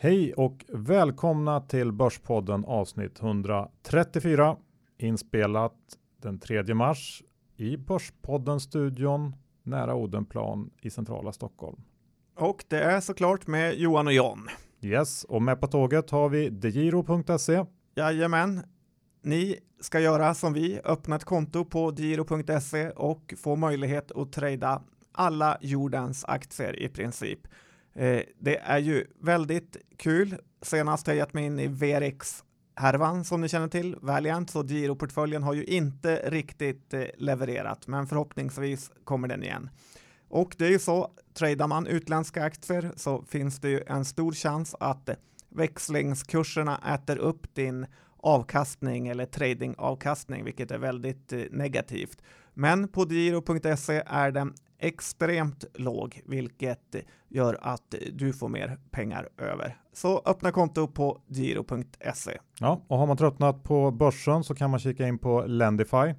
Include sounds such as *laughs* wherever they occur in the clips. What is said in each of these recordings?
Hej och välkomna till Börspodden avsnitt 134 inspelat den 3 mars i Börspodden-studion nära Odenplan i centrala Stockholm. Och det är såklart med Johan och John. Yes, och med på tåget har vi degiro.se. Jajamän. Ni ska göra som vi, öppna ett konto på degiro.se och få möjlighet att trada alla jordens aktier i princip. Eh, det är ju väldigt kul. Senast har jag gett mig in i VRX härvan som ni känner till, Valiant, så giroportföljen har ju inte riktigt eh, levererat, men förhoppningsvis kommer den igen. Och det är ju så, tradar man utländska aktier så finns det ju en stor chans att växlingskurserna äter upp din avkastning eller tradingavkastning, vilket är väldigt eh, negativt. Men på giro.se är den extremt låg, vilket gör att du får mer pengar över. Så öppna konto på giro.se. Ja, och har man tröttnat på börsen så kan man kika in på Lendify.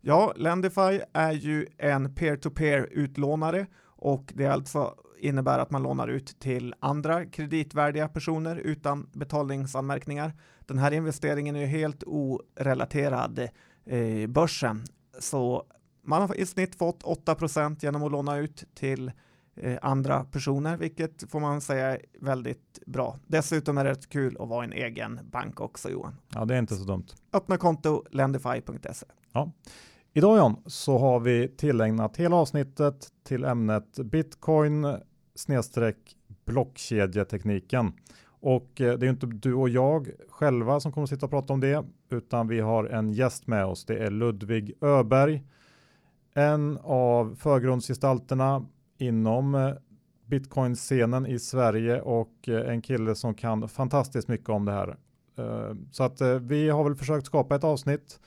Ja, Lendify är ju en peer-to-peer utlånare och det alltså innebär att man lånar ut till andra kreditvärdiga personer utan betalningsanmärkningar. Den här investeringen är ju helt orelaterad eh, börsen, så man har i snitt fått 8% genom att låna ut till eh, andra personer, vilket får man säga är väldigt bra. Dessutom är det rätt kul att vara en egen bank också, Johan. Ja, det är inte så dumt. Öppna konto lendify.se. Ja. Idag John, så har vi tillägnat hela avsnittet till ämnet Bitcoin snedstreck blockkedjetekniken. Och eh, det är inte du och jag själva som kommer att sitta och prata om det, utan vi har en gäst med oss. Det är Ludvig Öberg en av förgrundsgestalterna inom eh, Bitcoin-scenen i Sverige och eh, en kille som kan fantastiskt mycket om det här. Eh, så att vi har väl försökt skapa ett avsnitt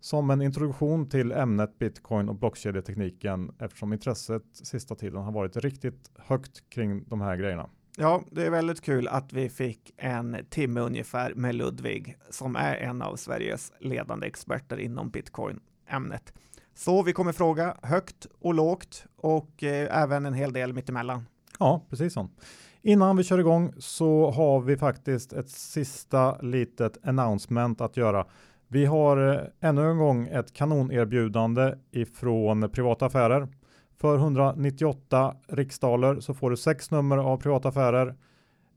som en introduktion till ämnet Bitcoin och blockkedjetekniken eftersom intresset sista tiden har varit riktigt högt kring de här grejerna. Ja, det är väldigt kul att vi fick en timme ungefär med Ludvig som är en av Sveriges ledande experter inom Bitcoin-ämnet. Så vi kommer fråga högt och lågt och eh, även en hel del mittemellan. Ja, precis så. Innan vi kör igång så har vi faktiskt ett sista litet announcement att göra. Vi har eh, ännu en gång ett kanonerbjudande ifrån privata affärer. För 198 riksdaler så får du sex nummer av privata affärer,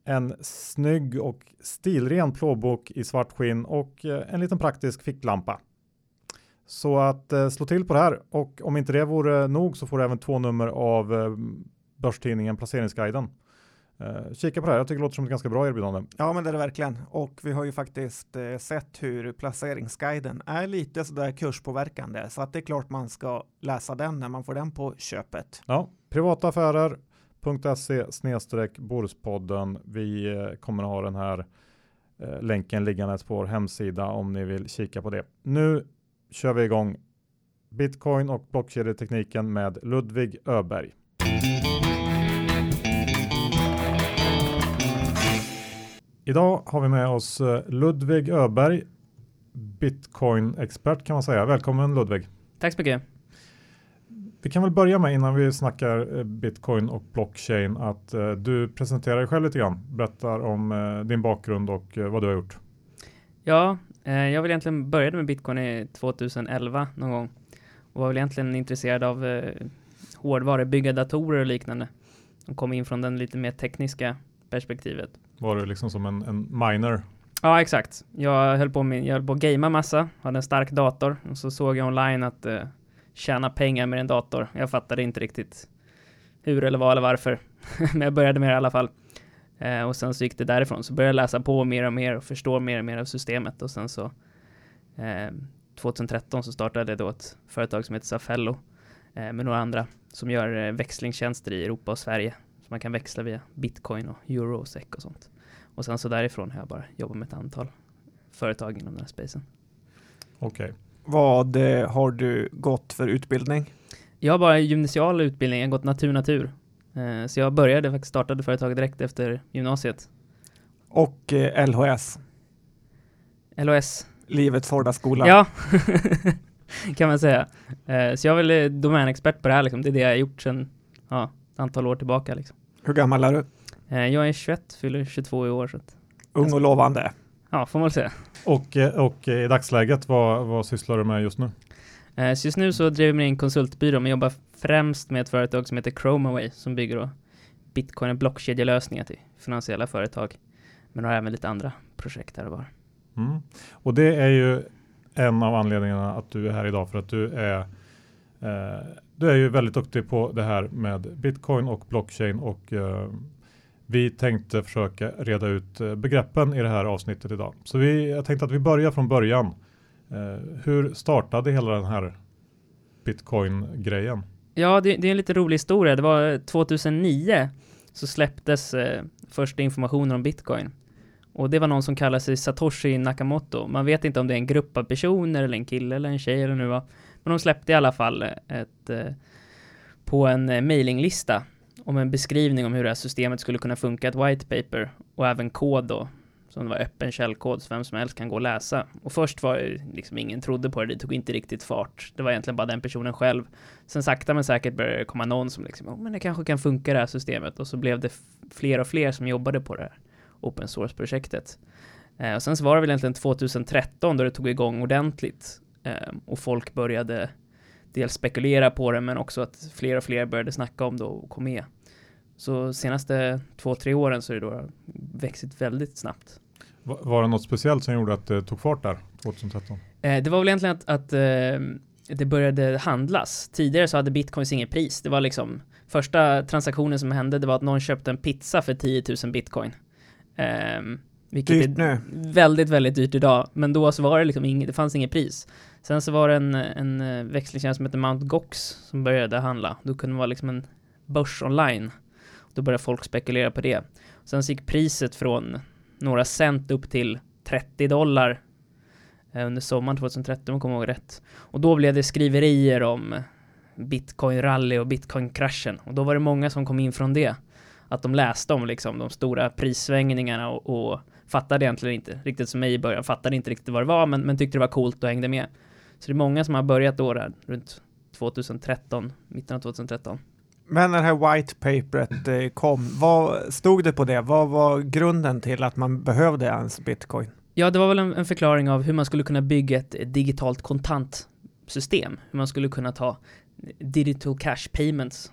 en snygg och stilren plånbok i svart skinn och eh, en liten praktisk ficklampa. Så att eh, slå till på det här och om inte det vore nog så får du även två nummer av eh, börstidningen Placeringsguiden. Eh, kika på det här, jag tycker det låter som ett ganska bra erbjudande. Ja, men det är det verkligen. Och vi har ju faktiskt eh, sett hur Placeringsguiden är lite sådär kurspåverkande, så att det är klart man ska läsa den när man får den på köpet. Ja, privataffärer.se snedstreck Borspodden. Vi eh, kommer att ha den här eh, länken liggandes på vår hemsida om ni vill kika på det. Nu kör vi igång Bitcoin och blockkedjetekniken med Ludvig Öberg. Idag har vi med oss eh, Ludvig Öberg, Bitcoin-expert kan man säga. Välkommen Ludvig. Tack så mycket. Vi kan väl börja med innan vi snackar eh, Bitcoin och blockchain att uh, du presenterar dig själv lite grann. Berättar om din bakgrund och vad du har gjort. Ja, Eh, jag vill egentligen började med bitcoin i 2011 någon gång och var väl egentligen intresserad av eh, hårdvara, bygga datorer och liknande. Och kom in från den lite mer tekniska perspektivet. Var du liksom som en, en miner? Ja, exakt. Jag höll på med, jag höll på att gamea massa, hade en stark dator och så såg jag online att eh, tjäna pengar med en dator. Jag fattade inte riktigt hur eller vad eller varför, *laughs* men jag började med det i alla fall. Eh, och sen så gick det därifrån. Så började jag läsa på mer och mer och förstå mer och mer av systemet. Och sen så eh, 2013 så startade jag då ett företag som heter Safello eh, med några andra som gör eh, växlingstjänster i Europa och Sverige. Så man kan växla via bitcoin och euro och SEC och sånt. Och sen så därifrån har jag bara jobbat med ett antal företag inom den här spacen. Okej. Okay. Vad eh, har du gått för utbildning? Jag har bara gymnasial utbildning, jag har gått natur-natur så jag började faktiskt, startade företag direkt efter gymnasiet. Och eh, LHS? LHS? Livets hårda skola? Ja, *laughs* kan man säga. Eh, så jag är väl domänexpert på det här liksom. Det är det jag har gjort sedan ja, ett antal år tillbaka liksom. Hur gammal är du? Eh, jag är 21, fyller 22 i år. Så att, Ung och lovande. ja, får man väl säga. Och, eh, och i dagsläget, vad, vad sysslar du med just nu? Eh, så just nu så driver jag en konsultbyrå, men jobbar främst med ett företag som heter Chromaway som bygger då bitcoin och blockkedjelösningar till finansiella företag. Men har även lite andra projekt där och var. Mm. Och det är ju en av anledningarna att du är här idag för att du är eh, du är ju väldigt duktig på det här med bitcoin och blockchain och eh, vi tänkte försöka reda ut eh, begreppen i det här avsnittet idag. Så vi, jag tänkte att vi börjar från början. Eh, hur startade hela den här bitcoin-grejen? Ja, det, det, är en lite rolig historia. Det var eh, 2009 så släpptes eh, första informationen om bitcoin. Och det var någon som kallar sig Satoshi Nakamoto. Man vet inte om det är en grupp av personer eller en kille eller en tjej eller nu vad. Men de släppte i alla fall eh, ett eh, på en eh, mailinglista om en beskrivning om hur det här systemet skulle kunna funka, ett white paper och även kod då som var öppen källkod så vem som helst kan gå och läsa. Och först var det liksom ingen trodde på det, det tog inte riktigt fart. Det var egentligen bara den personen själv. Sen sakta men säkert började det komma någon som liksom, oh, men det kanske kan funka det här systemet och så blev det fler och fler som jobbade på det här open source-projektet. Eh, och sen så var det väl egentligen 2013 då det tog igång ordentligt eh, och folk började dels spekulera på det men också att fler och fler började snacka om det och kom med. Så senaste två, tre åren så är det då växit väldigt snabbt. Var det något speciellt som gjorde att det tog fart där 2013? Eh, det var väl egentligen att, att eh, det började handlas. Tidigare så hade bitcoins inget pris. Det var liksom första transaktionen som hände, det var att någon köpte en pizza för 10 000 bitcoin. Eh, vilket dyrt är nu. väldigt, väldigt dyrt idag. Men då så var det liksom inget, det fanns inget pris. Sen så var det en, en eh, växlingstjänst som heter Mount Gox som började handla. Då kunde det vara liksom en börs online. Då började folk spekulera på det. Sen så gick priset från några cent upp till 30 dollar eh, under sommaren 2013 om jag kommer ihåg rätt. Och då blev det skriverier om bitcoin-rally och bitcoin-kraschen. Och då var det många som kom in från det. Att de läste om liksom de stora prissvängningarna och, och fattade egentligen inte riktigt som mig i början, fattade inte riktigt vad det var, men, men tyckte det var coolt och hängde med. Så det är många som har börjat då där, runt 2013, mitten av 2013. Men när det här white paperet eh, kom, vad stod det på det? Vad var grunden till att man behövde ens bitcoin? Ja, det var väl en, en förklaring av hur man skulle kunna bygga ett digitalt kontantsystem. Hur man skulle kunna ta digital cash payments,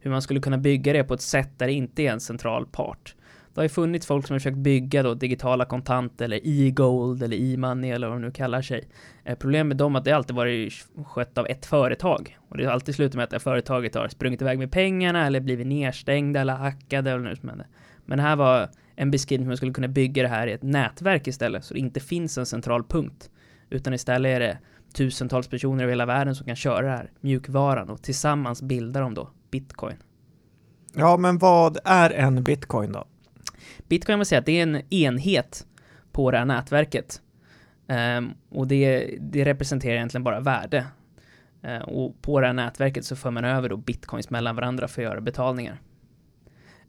hur man skulle kunna bygga det på ett sätt där det inte är en central part. Det har ju funnits folk som har försökt bygga då digitala kontanter eller e-gold eller e-money eller vad de nu kallar sig. Eh, problemet med dem är att det alltid varit skött av ett företag och det har alltid slutat med att det företaget har sprungit iväg med pengarna eller blivit nedstängda eller hackade eller något som hände. Men det här var en beskrivning hur man skulle kunna bygga det här i ett nätverk istället så det inte finns en central punkt utan istället är det tusentals personer över hela världen som kan köra det här mjukvaran och tillsammans bildar de då bitcoin. Ja, men vad är en bitcoin då? Bitcoin, man säga att det är en enhet på det här nätverket. Um, och det, det, representerar egentligen bara värde. Uh, och på det här nätverket så för man över då bitcoins mellan varandra för att göra betalningar.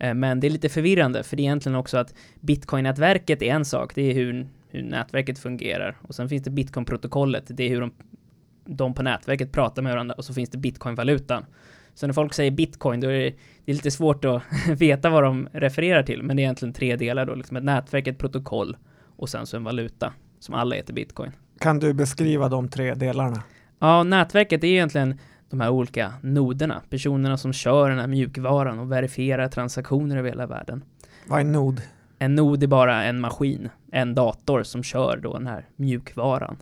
Uh, men det är lite förvirrande, för det är egentligen också att bitcoin-nätverket är en sak, det är hur, hur nätverket fungerar. Och sen finns det bitcoin-protokollet, det är hur de, de på nätverket pratar med varandra. Och så finns det bitcoin-valutan. Så när folk säger bitcoin, då är det, det är lite svårt att *laughs* veta vad de refererar till, men det är egentligen tre delar då, liksom ett nätverk, ett protokoll och sen så en valuta som alla heter bitcoin. Kan du beskriva de tre delarna? Ja, nätverket är egentligen de här olika noderna, personerna som kör den här mjukvaran och verifierar transaktioner över hela världen. Vad är en nod? En nod är bara en maskin, en dator som kör då den här mjukvaran.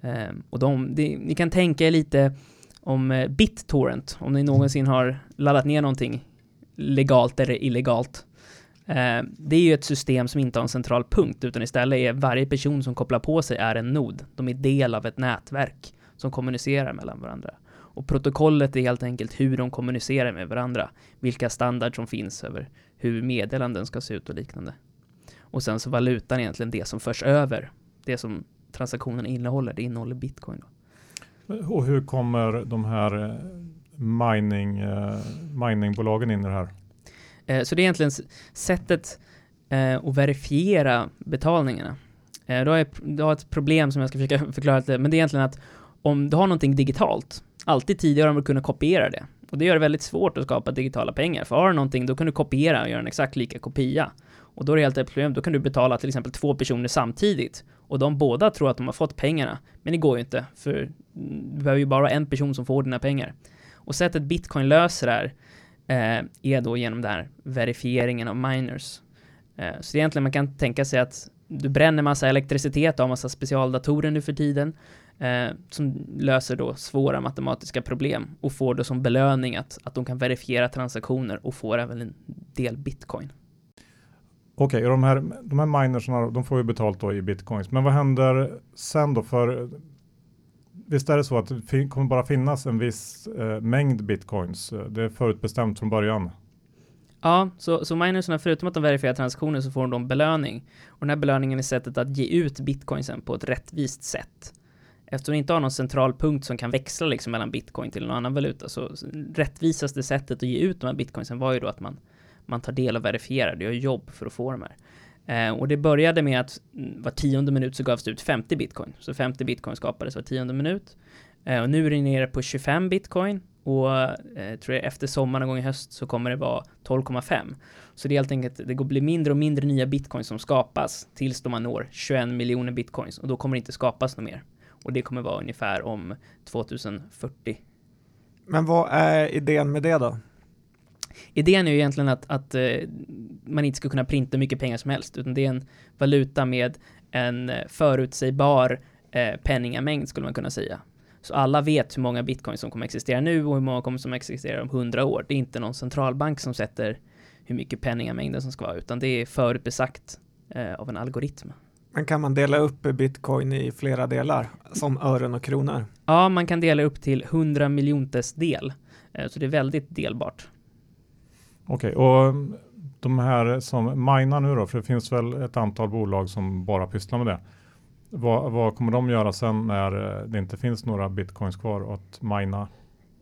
Um, och de, det, ni kan tänka er lite om eh, BitTorrent, om ni någonsin har laddat ner någonting legalt eller illegalt. Eh, det är ju ett system som inte har en central punkt, utan istället är varje person som kopplar på sig är en nod. De är del av ett nätverk som kommunicerar mellan varandra. Och protokollet är helt enkelt hur de kommunicerar med varandra, vilka standard som finns över hur meddelanden ska se ut och liknande. Och sen så valutan är egentligen det som förs över, det som transaktionen innehåller, det innehåller bitcoin. Då. Och hur kommer de här eh, mining, uh, miningbolagen in i det här? Eh, så det är egentligen sättet eh, att verifiera betalningarna. Eh, du, har ett, du har ett problem som jag ska försöka *laughs* förklara lite, men det är egentligen att om du har någonting digitalt, alltid tidigare har man kunnat kopiera det. Och det gör det väldigt svårt att skapa digitala pengar. För har du någonting, då kan du kopiera och göra en exakt lika kopia. Och då är det helt ett problem, då kan du betala till exempel två personer samtidigt. Och de båda tror att de har fått pengarna. Men det går ju inte, för du behöver ju bara en person som får dina pengar. Och sättet bitcoin löser det här eh, är då genom den här verifieringen av miners. Eh, så egentligen man kan tänka sig att du bränner massa elektricitet och har massa specialdatorer nu för tiden eh, som löser då svåra matematiska problem och får då som belöning att, att de kan verifiera transaktioner och får även en del bitcoin. Okej, okay, de, här, de här minersna, de får ju betalt då i bitcoins. Men vad händer sen då? För visst är det så att det kommer bara finnas en viss eh, mängd bitcoins? Det är förutbestämt från början. Ja, så, så minersna förutom att de verifierar transaktioner så får de belöning. Och den här belöningen är sättet att ge ut bitcoinsen på ett rättvist sätt. Eftersom vi inte har någon central punkt som kan växla liksom mellan bitcoin till någon annan valuta så rättvisaste sättet att ge ut de här bitcoinsen var ju då att man, man tar del och verifierar, det gör jobb för att få de här. Eh, och det började med att mm, var tionde minut så gavs det ut 50 bitcoin. Så 50 bitcoin skapades var tionde minut. Eh, och nu är det nere på 25 bitcoin och eh, tror jag efter sommaren någon gång i höst så kommer det vara 12,5. Så det är helt enkelt, det går bli mindre och mindre nya bitcoins som skapas tills man når 21 miljoner bitcoins och då kommer det inte skapas något mer. Och det kommer vara ungefär om 2040. Men vad är idén med det då? Idén är ju egentligen att, att uh, man inte ska kunna printa mycket pengar som helst, utan det är en valuta med en förutsägbar uh, penningamängd skulle man kunna säga. Så alla vet hur många bitcoins som kommer existera nu och hur många kommer som existera om hundra år. Det är inte någon centralbank som sätter hur mycket penningamängden som ska vara, utan det är förutbesagt av en algoritm. Men kan man dela upp bitcoin i flera delar, som ören och kronor? Ja, man kan dela upp till 100 miljonters del, så det är väldigt delbart. Okej, okay, och de här som minar nu då, för det finns väl ett antal bolag som bara pysslar med det. Vad, vad, kommer de göra sen när eh, det inte finns några bitcoins kvar att mina?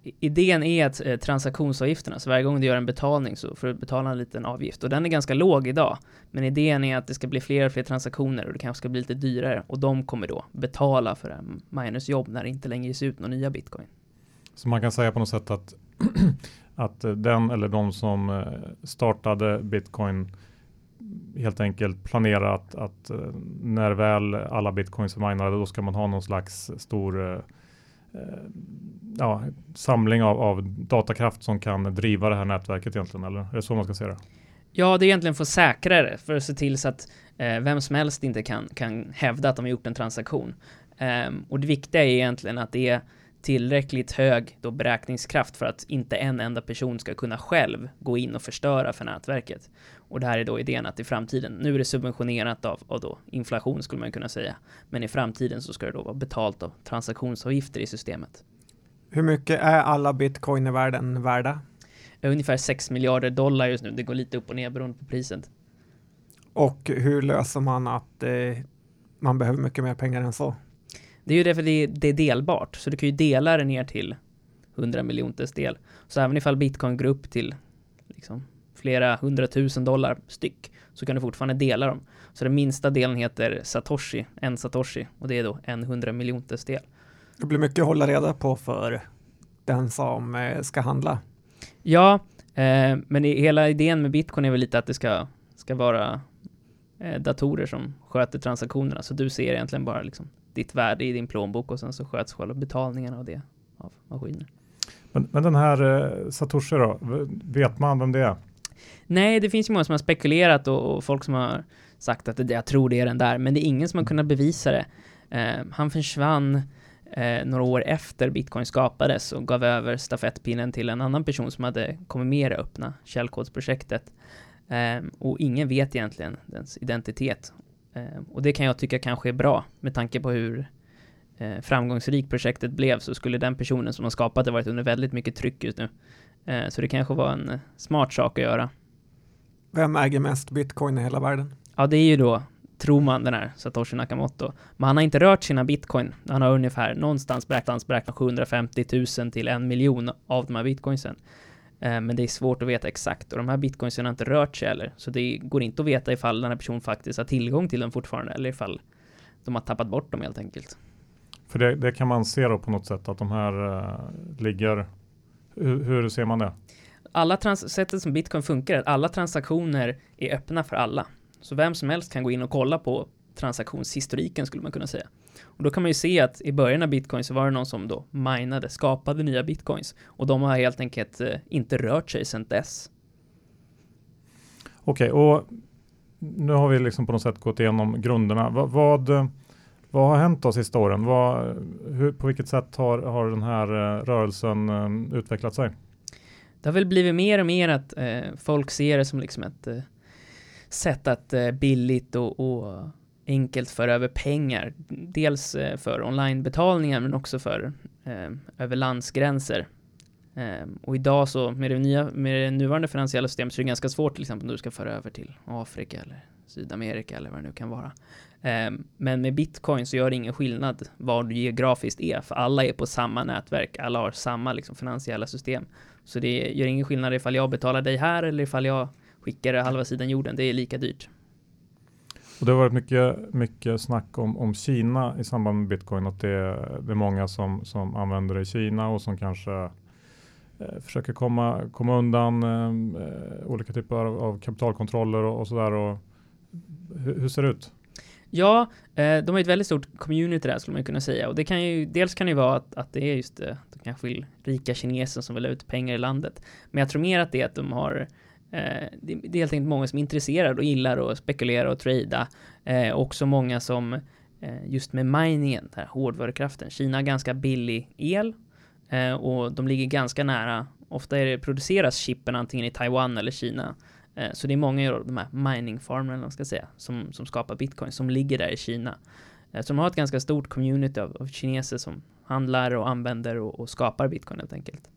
Idén är att eh, transaktionsavgifterna, så varje gång du gör en betalning så får du betala en liten avgift och den är ganska låg idag. Men idén är att det ska bli fler och fler transaktioner och det kanske ska bli lite dyrare och de kommer då betala för en miners jobb när det inte längre ges ut några nya bitcoin. Så man kan säga på något sätt att *clears throat* att eh, den eller de som eh, startade bitcoin helt enkelt planerar att, att eh, när väl alla bitcoins är minade då ska man ha någon slags stor ja, samling av, av datakraft som kan driva det här nätverket egentligen eller är det så man ska se det? Ja, det är egentligen för att säkra det, för att se till så att eh, vem som helst inte kan, kan hävda att de har gjort en transaktion. Um, och det viktiga är egentligen att det är tillräckligt hög då beräkningskraft för att inte en enda person ska kunna själv gå in och förstöra för nätverket. Och det här är då idén att i framtiden, nu är det subventionerat av, av då inflation skulle man kunna säga, men i framtiden så ska det då vara betalt av transaktionsavgifter i systemet. Hur mycket är alla bitcoin i världen värda? Ungefär 6 miljarder dollar just nu, det går lite upp och ner beroende på priset. Och hur löser man att eh, man behöver mycket mer pengar än så? Det är ju därför det, det är delbart, så du kan ju dela det ner till 100 miljonters del. Så även ifall bitcoin går upp till liksom, flera hundratusen dollar styck så kan du fortfarande dela dem. Så den minsta delen heter Satoshi, en Satoshi, och det är då en hundra miljonters del. Det blir mycket att hålla reda på för den som eh, ska handla. Ja, eh, men hela idén med bitcoin är väl lite att det ska, ska vara eh, datorer som sköter transaktionerna, så du ser egentligen bara liksom ditt värde i din plånbok och sen så sköts själva betalningen av det av maskiner. Men, men den här eh, Satoshi då, vet man vem det är? Nej, det finns ju många som har spekulerat och, och folk som har sagt att det, jag tror det är den där, men det är ingen som har kunnat bevisa det. Eh, han försvann eh, några år efter bitcoin skapades och gav över stafettpinnen till en annan person som hade kommit med det öppna källkodsprojektet. Eh, och ingen vet egentligen dens identitet. Eh, och det kan jag tycka kanske är bra med tanke på hur eh, framgångsrikt projektet blev så skulle den personen som har skapat det varit under väldigt mycket tryck just nu. Eh, så det kanske var en smart sak att göra. Vem äger mest bitcoin i hela världen? Ja, det är ju då, tror man, den här Satoshi Nakamoto. Men han har inte rört sina bitcoin. Han har ungefär någonstans beräknat, beräknat 750 000 till en miljon av de här bitcoinsen. Eh, men det är svårt att veta exakt och de här bitcoinsen har inte rört sig heller. Så det går inte att veta ifall den här personen faktiskt har tillgång till dem fortfarande eller ifall de har tappat bort dem helt enkelt. För det, det kan man se då på något sätt att de här uh, ligger Hur, hur ser man det? Alla trans- sättet som bitcoin funkar är att alla transaktioner är öppna för alla. Så vem som helst kan gå in och kolla på transaktionshistoriken skulle man kunna säga. Och då kan man ju se att i början av bitcoin så var det någon som då minade, skapade nya bitcoins och de har helt enkelt eh, inte rört sig sedan dess. Okej, och nu har vi liksom på något sätt gått igenom grunderna. Vad, vad, vad har hänt de sista åren? Vad, hur, på vilket sätt har, har den här eh, rörelsen eh, utvecklat sig? Det har väl blivit mer och mer att eh, folk ser det som liksom ett sätt att billigt och, och, enkelt föra över pengar. Dels eh, för onlinebetalningar men också för eh, över landsgränser. Eh, och idag så med det, nya, med det nuvarande finansiella systemet så är det ganska svårt till exempel om du ska föra över till Afrika eller Sydamerika eller vad det nu kan vara. Eh, men med bitcoin så gör det ingen skillnad var du geografiskt är, för alla är på samma nätverk, alla har samma liksom, finansiella system. Så det gör ingen skillnad ifall jag betalar dig här eller ifall jag skickar halva sidan jorden, det är lika dyrt. Och det har varit mycket, mycket snack om, om Kina i samband med bitcoin, att det, det är många som, som använder det i Kina och som kanske eh, försöker komma, komma undan eh, olika typer av, av kapitalkontroller och, och sådär. Hur, hur ser det ut? Ja, eh, de har ett väldigt stort community där skulle man kunna säga och det kan ju dels kan det ju vara att, att det är just det. de kanske vill rika kineser som vill ha ut pengar i landet. Men jag tror mer att det är att de har Eh, det, är helt enkelt många som är intresserade och gillar att spekulera och trada. Eh, också många som eh, just med miningen, den här hårdvarukraften. Kina har ganska billig el eh, och de ligger ganska nära. Ofta är det produceras chippen antingen i Taiwan eller Kina. Eh, så det är många av de här mining farmerna, man ska säga, som, som skapar bitcoin, som ligger där i Kina. Eh, så de har ett ganska stort community av, av kineser som handlar och använder och, och, skapar bitcoin helt enkelt.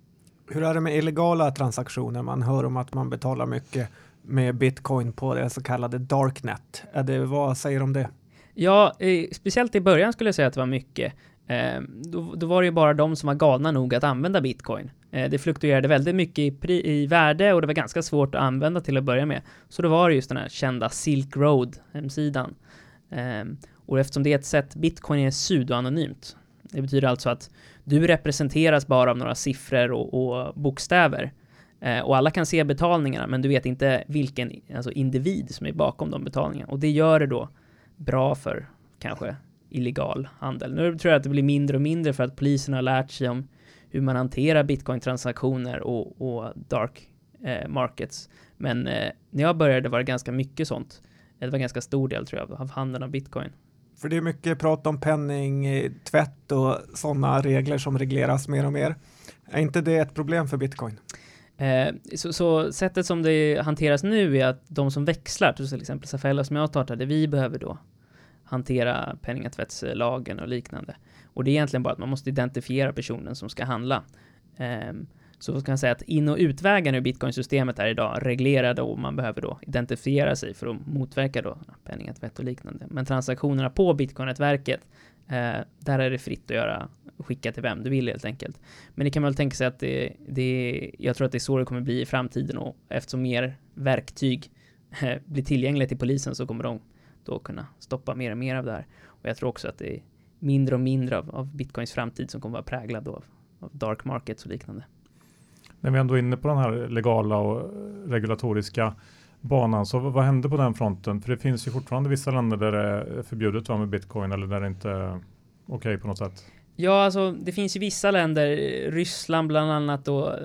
Hur är det med illegala transaktioner? Man hör om att man betalar mycket med bitcoin på det så kallade darknet. Är det, vad säger du om det? Ja, eh, speciellt i början skulle jag säga att det var mycket. Eh, då, då, var det ju bara de som var galna nog att använda bitcoin. Eh, det fluktuerade väldigt mycket i, pri, i värde och det var ganska svårt att använda till att börja med. Så då var det just den här kända Silk Road hemsidan. Eh, och eftersom det är ett sätt, bitcoin är pseudoanonymt. Det betyder alltså att du representeras bara av några siffror och, och bokstäver. Eh, och alla kan se betalningarna, men du vet inte vilken alltså individ som är bakom de betalningarna. Och det gör det då bra för kanske illegal handel. Nu tror jag att det blir mindre och mindre för att polisen har lärt sig om hur man hanterar bitcoin-transaktioner och, och dark eh, markets. Men eh, när jag började var det ganska mycket sånt. Det var en ganska stor del tror jag av handeln av bitcoin. För det är mycket prat om penningtvätt eh, och sådana regler som regleras mer och mer. Är inte det ett problem för bitcoin? Eh, så, så, sättet som det hanteras nu är att de som växlar, till exempel Safella som jag startade, vi behöver då hantera penningtvättslagen och liknande. Och det är egentligen bara att man måste identifiera personen som ska handla. Eh, så kan man säga att in och utvägen ur bitcoinsystemet är idag reglerade och man behöver då identifiera sig för att motverka då penningtvätt och liknande. Men transaktionerna på bitcoinnätverket, eh, där är det fritt att göra skicka till vem du vill helt enkelt. Men det kan man väl tänka sig att det, det jag tror att det är så det kommer bli i framtiden och eftersom mer verktyg eh, blir tillgängliga till polisen så kommer de då kunna stoppa mer och mer av det här. Och jag tror också att det är mindre och mindre av, av bitcoins framtid som kommer vara präglad av, av dark markets och liknande. När vi ändå är inne på den här legala och regulatoriska banan, så vad händer på den fronten? För det finns ju fortfarande vissa länder där det är förbjudet med bitcoin eller där det inte är okej okay på något sätt. Ja, alltså det finns ju vissa länder, Ryssland bland annat och eh,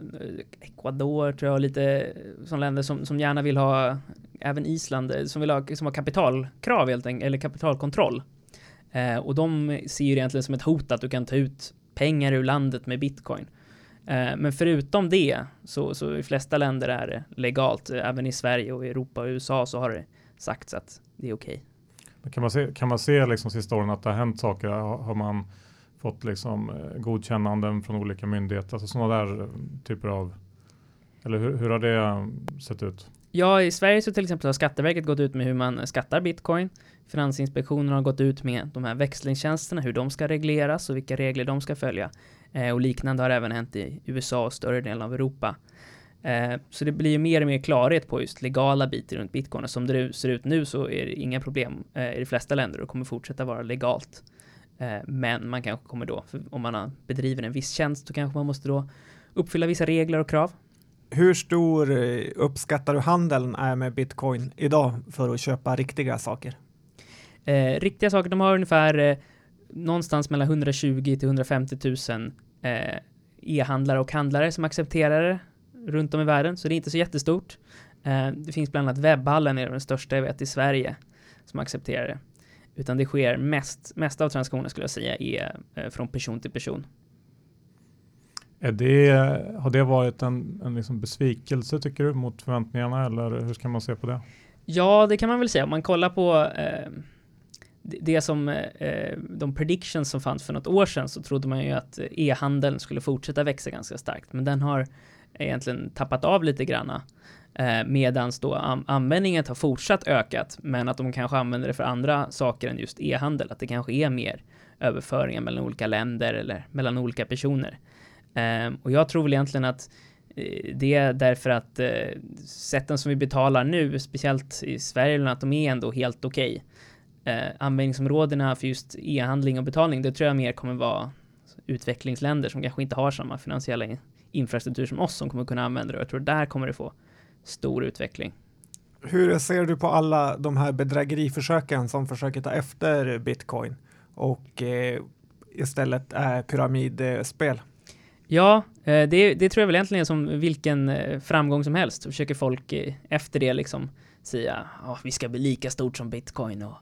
Ecuador tror jag, lite eh, som länder som, som gärna vill ha, även Island, eh, som vill ha, som har kapitalkrav helt enkelt, eller kapitalkontroll. Eh, och de ser ju egentligen som ett hot att du kan ta ut pengar ur landet med bitcoin. Eh, men förutom det så, så i flesta länder är det legalt. Även i Sverige och Europa och USA så har det sagts att det är okej. Okay. Kan man se, kan man se liksom sista åren att det har hänt saker? Har, man fått liksom eh, godkännanden från olika myndigheter? Alltså sådana där typer av eller hur, hur har det sett ut? Ja, i Sverige så till exempel har Skatteverket gått ut med hur man skattar bitcoin. Finansinspektionen har gått ut med de här växlingstjänsterna, hur de ska regleras och vilka regler de ska följa. Eh, och liknande har även hänt i USA och större delen av Europa. Eh, så det blir mer och mer klarhet på just legala bitar runt bitcoin. Och som det ser ut nu så är det inga problem eh, i de flesta länder och kommer fortsätta vara legalt. Men man kanske kommer då, om man bedriver en viss tjänst, så kanske man måste då uppfylla vissa regler och krav. Hur stor uppskattar du handeln är med bitcoin idag för att köpa riktiga saker? Eh, riktiga saker, de har ungefär någonstans mellan 120 till 150 000 eh, e-handlare och handlare som accepterar det runt om i världen, så det är inte så jättestort. Eh, det finns bland annat webbhallen, är den största jag vet i Sverige, som accepterar det. Utan det sker mest, mest av transaktioner skulle jag säga är eh, från person till person. Är det, har det varit en, en liksom besvikelse tycker du mot förväntningarna eller hur ska man se på det? Ja, det kan man väl säga. Om man kollar på eh, det som eh, eh, de predictions som fanns för något år sedan så trodde man ju att e-handeln skulle fortsätta växa ganska starkt, men den har egentligen tappat av lite granna. Eh, medans då an användningen har fortsatt ökat, men att de kanske använder det för andra saker än just e-handel, att det kanske är mer överföringar mellan olika länder eller mellan olika personer. Eh, och jag tror väl egentligen att eh, det är därför att eh, sätten som vi betalar nu, speciellt i Sverige, att de är ändå helt okej. Okay eh, användningsområdena för just e-handling och betalning, det tror jag mer kommer vara utvecklingsländer som kanske inte har samma finansiella infrastruktur som oss som kommer kunna använda det. Jag tror där kommer det få stor utveckling. Hur ser du på alla de här bedrägeriförsöken som försöker ta efter bitcoin och eh, istället är pyramidspel? Ja, eh, det, det, tror jag väl egentligen är som vilken eh, framgång som helst. Försöker folk eh, efter det liksom säga att vi ska bli lika stort som bitcoin och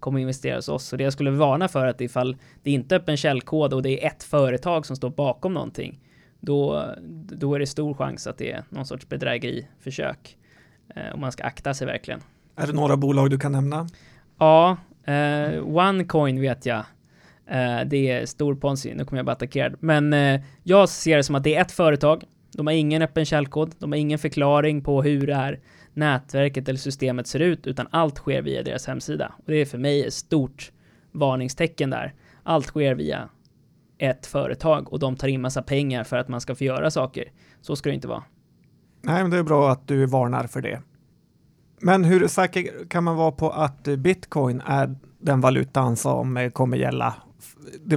kommer investera hos oss. Och det jag skulle varna för att ifall det inte är öppen källkod och det är ett företag som står bakom någonting, då, då är det stor chans att det är någon sorts bedrägeriförsök. Eh, och man ska akta sig verkligen. Är det några bolag du kan nämna? Ja, eh, OneCoin vet jag. Eh, det är stor ponzi, nu kommer jag bara attackerad. Men eh, jag ser det som att det är ett företag. De har ingen öppen källkod, de har ingen förklaring på hur det är nätverket eller systemet ser ut, utan allt sker via deras hemsida. Och det är för mig ett stort varningstecken där. Allt sker via ett företag och de tar in massa pengar för att man ska få göra saker. Så ska det inte vara. Nej, men det är bra att du varnar för det. Men hur säker kan man vara på att bitcoin är den valutan som eh, kommer gälla?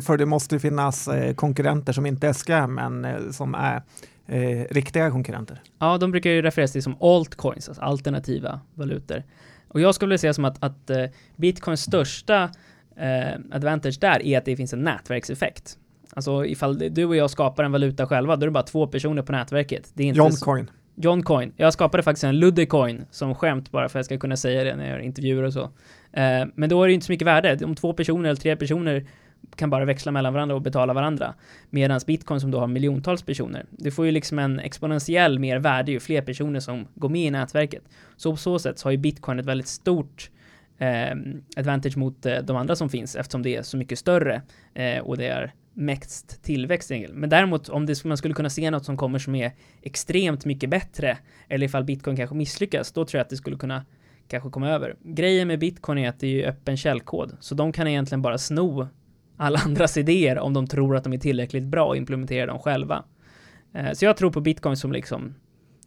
För det måste finnas eh, konkurrenter som inte är scam, men eh, som är eh, riktiga konkurrenter. Ja, de brukar ju refereras till som altcoins, alltså alternativa valutor. Och jag skulle säga som att, att uh, bitcoins största uh, advantage där är att det finns en nätverkseffekt. Alltså ifall du och jag skapar en valuta själva, då är det bara två personer på nätverket. Det är inte Johncoin. Johncoin. Jag skapade faktiskt en Luddecoin som skämt bara för att jag ska kunna säga det när jag gör intervjuer och så. Uh, men då är det inte så mycket värde. Om två personer eller tre personer kan bara växla mellan varandra och betala varandra. Medan bitcoin som då har miljontals personer, det får ju liksom en exponentiell mer värde ju fler personer som går med i nätverket. Så på så sätt så har ju bitcoin ett väldigt stort eh, advantage mot eh, de andra som finns eftersom det är så mycket större eh, och det är mest tillväxt. Men däremot om det, man skulle kunna se något som kommer som är extremt mycket bättre eller ifall bitcoin kanske misslyckas, då tror jag att det skulle kunna kanske komma över. Grejen med bitcoin är att det är öppen källkod, så de kan egentligen bara sno alla andras idéer om de tror att de är tillräckligt bra och implementerar dem själva. Eh, så jag tror på bitcoin som liksom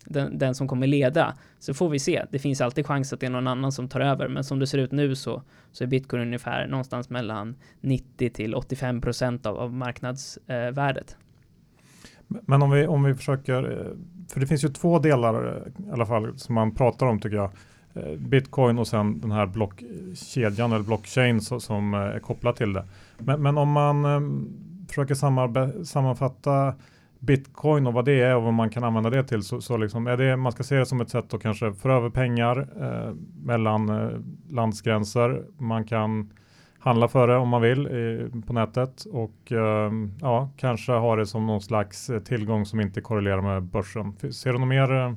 den, den, som kommer leda. Så får vi se. Det finns alltid chans att det är någon annan som tar över, men som det ser ut nu så, så är bitcoin ungefär någonstans mellan 90 till 85 procent av, av marknadsvärdet. Eh, men om vi, om vi försöker, eh, för det finns ju två delar eh, i alla fall som man pratar om tycker jag. Eh, bitcoin och sen den här blockkedjan eller blockchain som eh, är kopplad till det. Men, men om man eh, försöker sammanfatta bitcoin och vad det är och vad man kan använda det till så, så liksom är det man ska se det som ett sätt att kanske föra över pengar eh, mellan eh, landsgränser. Man kan handla för det om man vill eh, på nätet och eh, ja, kanske ha det som någon slags tillgång som inte korrelerar med börsen. Ser du något mer eh,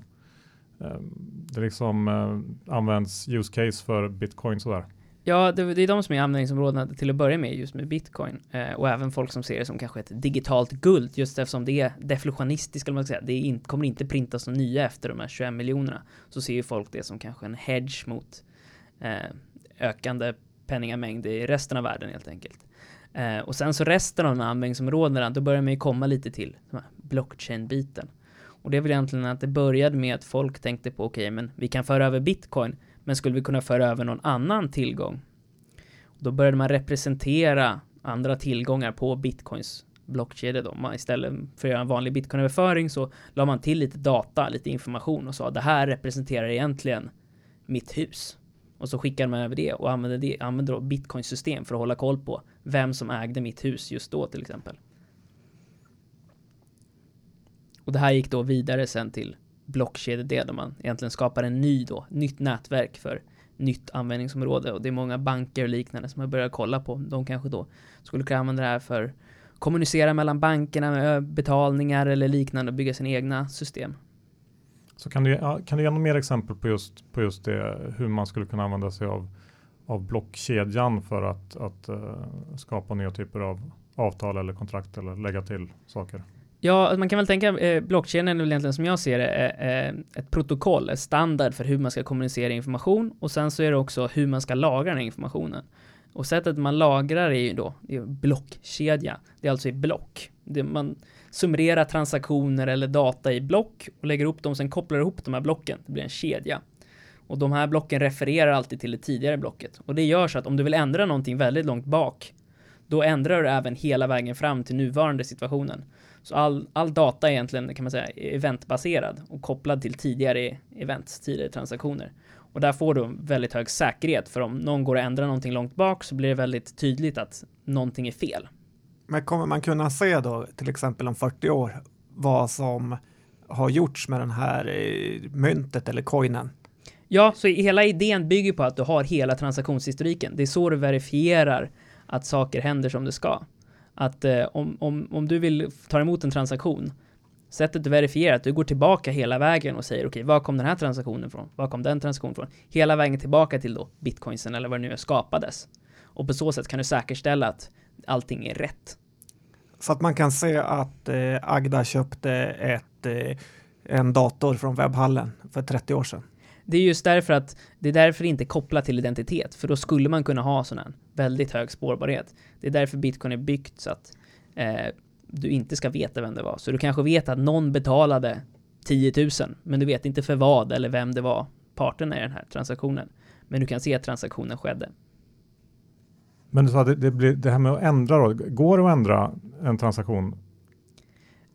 Ehm, det liksom eh, används use case för bitcoin sådär? Ja, det, det, är de som är användningsområdena till att börja med just med bitcoin. Eh, och även folk som ser det som kanske ett digitalt guld, just eftersom det är deflationistiskt, eller man ska säga. Det in, kommer inte printas några nya efter de här 21 miljonerna. Så ser ju folk det som kanske en hedge mot eh, ökande penningamängd i resten av världen helt enkelt. Eh, och sen så resten av de här användningsområdena, då börjar man ju komma lite till blockchain-biten. Och det är väl egentligen att det började med att folk tänkte på, okej, okay, men vi kan föra över bitcoin, men skulle vi kunna föra över någon annan tillgång? Då började man representera andra tillgångar på bitcoins blockkedja då. Man istället för att göra en vanlig bitcoinöverföring så la man till lite data, lite information och sa det här representerar egentligen mitt hus. Och så skickade man över det och använde det, använde då bitcoinsystem för att hålla koll på vem som ägde mitt hus just då till exempel. Och det här gick då vidare sen till blockkedjedel där man egentligen skapar en ny då, nytt nätverk för nytt användningsområde och det är många banker och liknande som har börjat kolla på. De kanske då skulle kunna använda det här för kommunicera mellan bankerna med betalningar eller liknande och bygga sina egna system. Så kan du, kan du ge några mer exempel på just, på just det, hur man skulle kunna använda sig av, av blockkedjan för att, att uh, skapa nya typer av avtal eller kontrakt eller lägga till saker? Ja, alltså, man kan väl tänka, eh, blockkedjan är väl egentligen som jag ser det eh, eh, ett protokoll, ett standard för hur man ska kommunicera information och sen så är det också hur man ska lagra den här informationen. Och sättet man lagrar är ju då är blockkedja. Det är alltså i block. Det man summerar transaktioner eller data i block och lägger upp dem, sen kopplar ihop de här blocken. Det blir en kedja. Och de här blocken refererar alltid till det tidigare blocket. Och det gör så att om du vill ändra någonting väldigt långt bak, då ändrar du även hela vägen fram till nuvarande situationen. Så all, all data är egentligen, kan man säga, eventbaserad och kopplad till tidigare events, tidigare transaktioner. Och där får du väldigt hög säkerhet, för om någon går att ändra någonting långt bak så blir det väldigt tydligt att någonting är fel. Men kommer man kunna se då, till exempel om 40 år, vad som har gjorts med den här eh, myntet eller coinen? Ja, så hela idén bygger på att du har hela transaktionshistoriken. Det är så du verifierar att saker händer som det ska. Att eh, om, om, om du vill ta emot en transaktion Sättet du verifierar att du går tillbaka hela vägen och säger okej, okay, var kom den här transaktionen ifrån? Var kom den transaktionen ifrån? Hela vägen tillbaka till då bitcoinsen eller vad det nu är skapades. Och på så sätt kan du säkerställa att allting är rätt. Så att man kan se att eh, Agda köpte ett, eh, en dator från webbhallen för 30 år sedan. Det är just därför att det är därför inte kopplat till identitet, för då skulle man kunna ha här väldigt hög spårbarhet. Det är därför bitcoin är byggt så att eh, du inte ska veta vem det var. Så du kanske vet att någon betalade 10 000, men du vet inte för vad eller vem det var parterna i den här transaktionen. Men du kan se att transaktionen skedde. Men du sa det, det, blir, det här med att ändra då, går det att ändra en transaktion?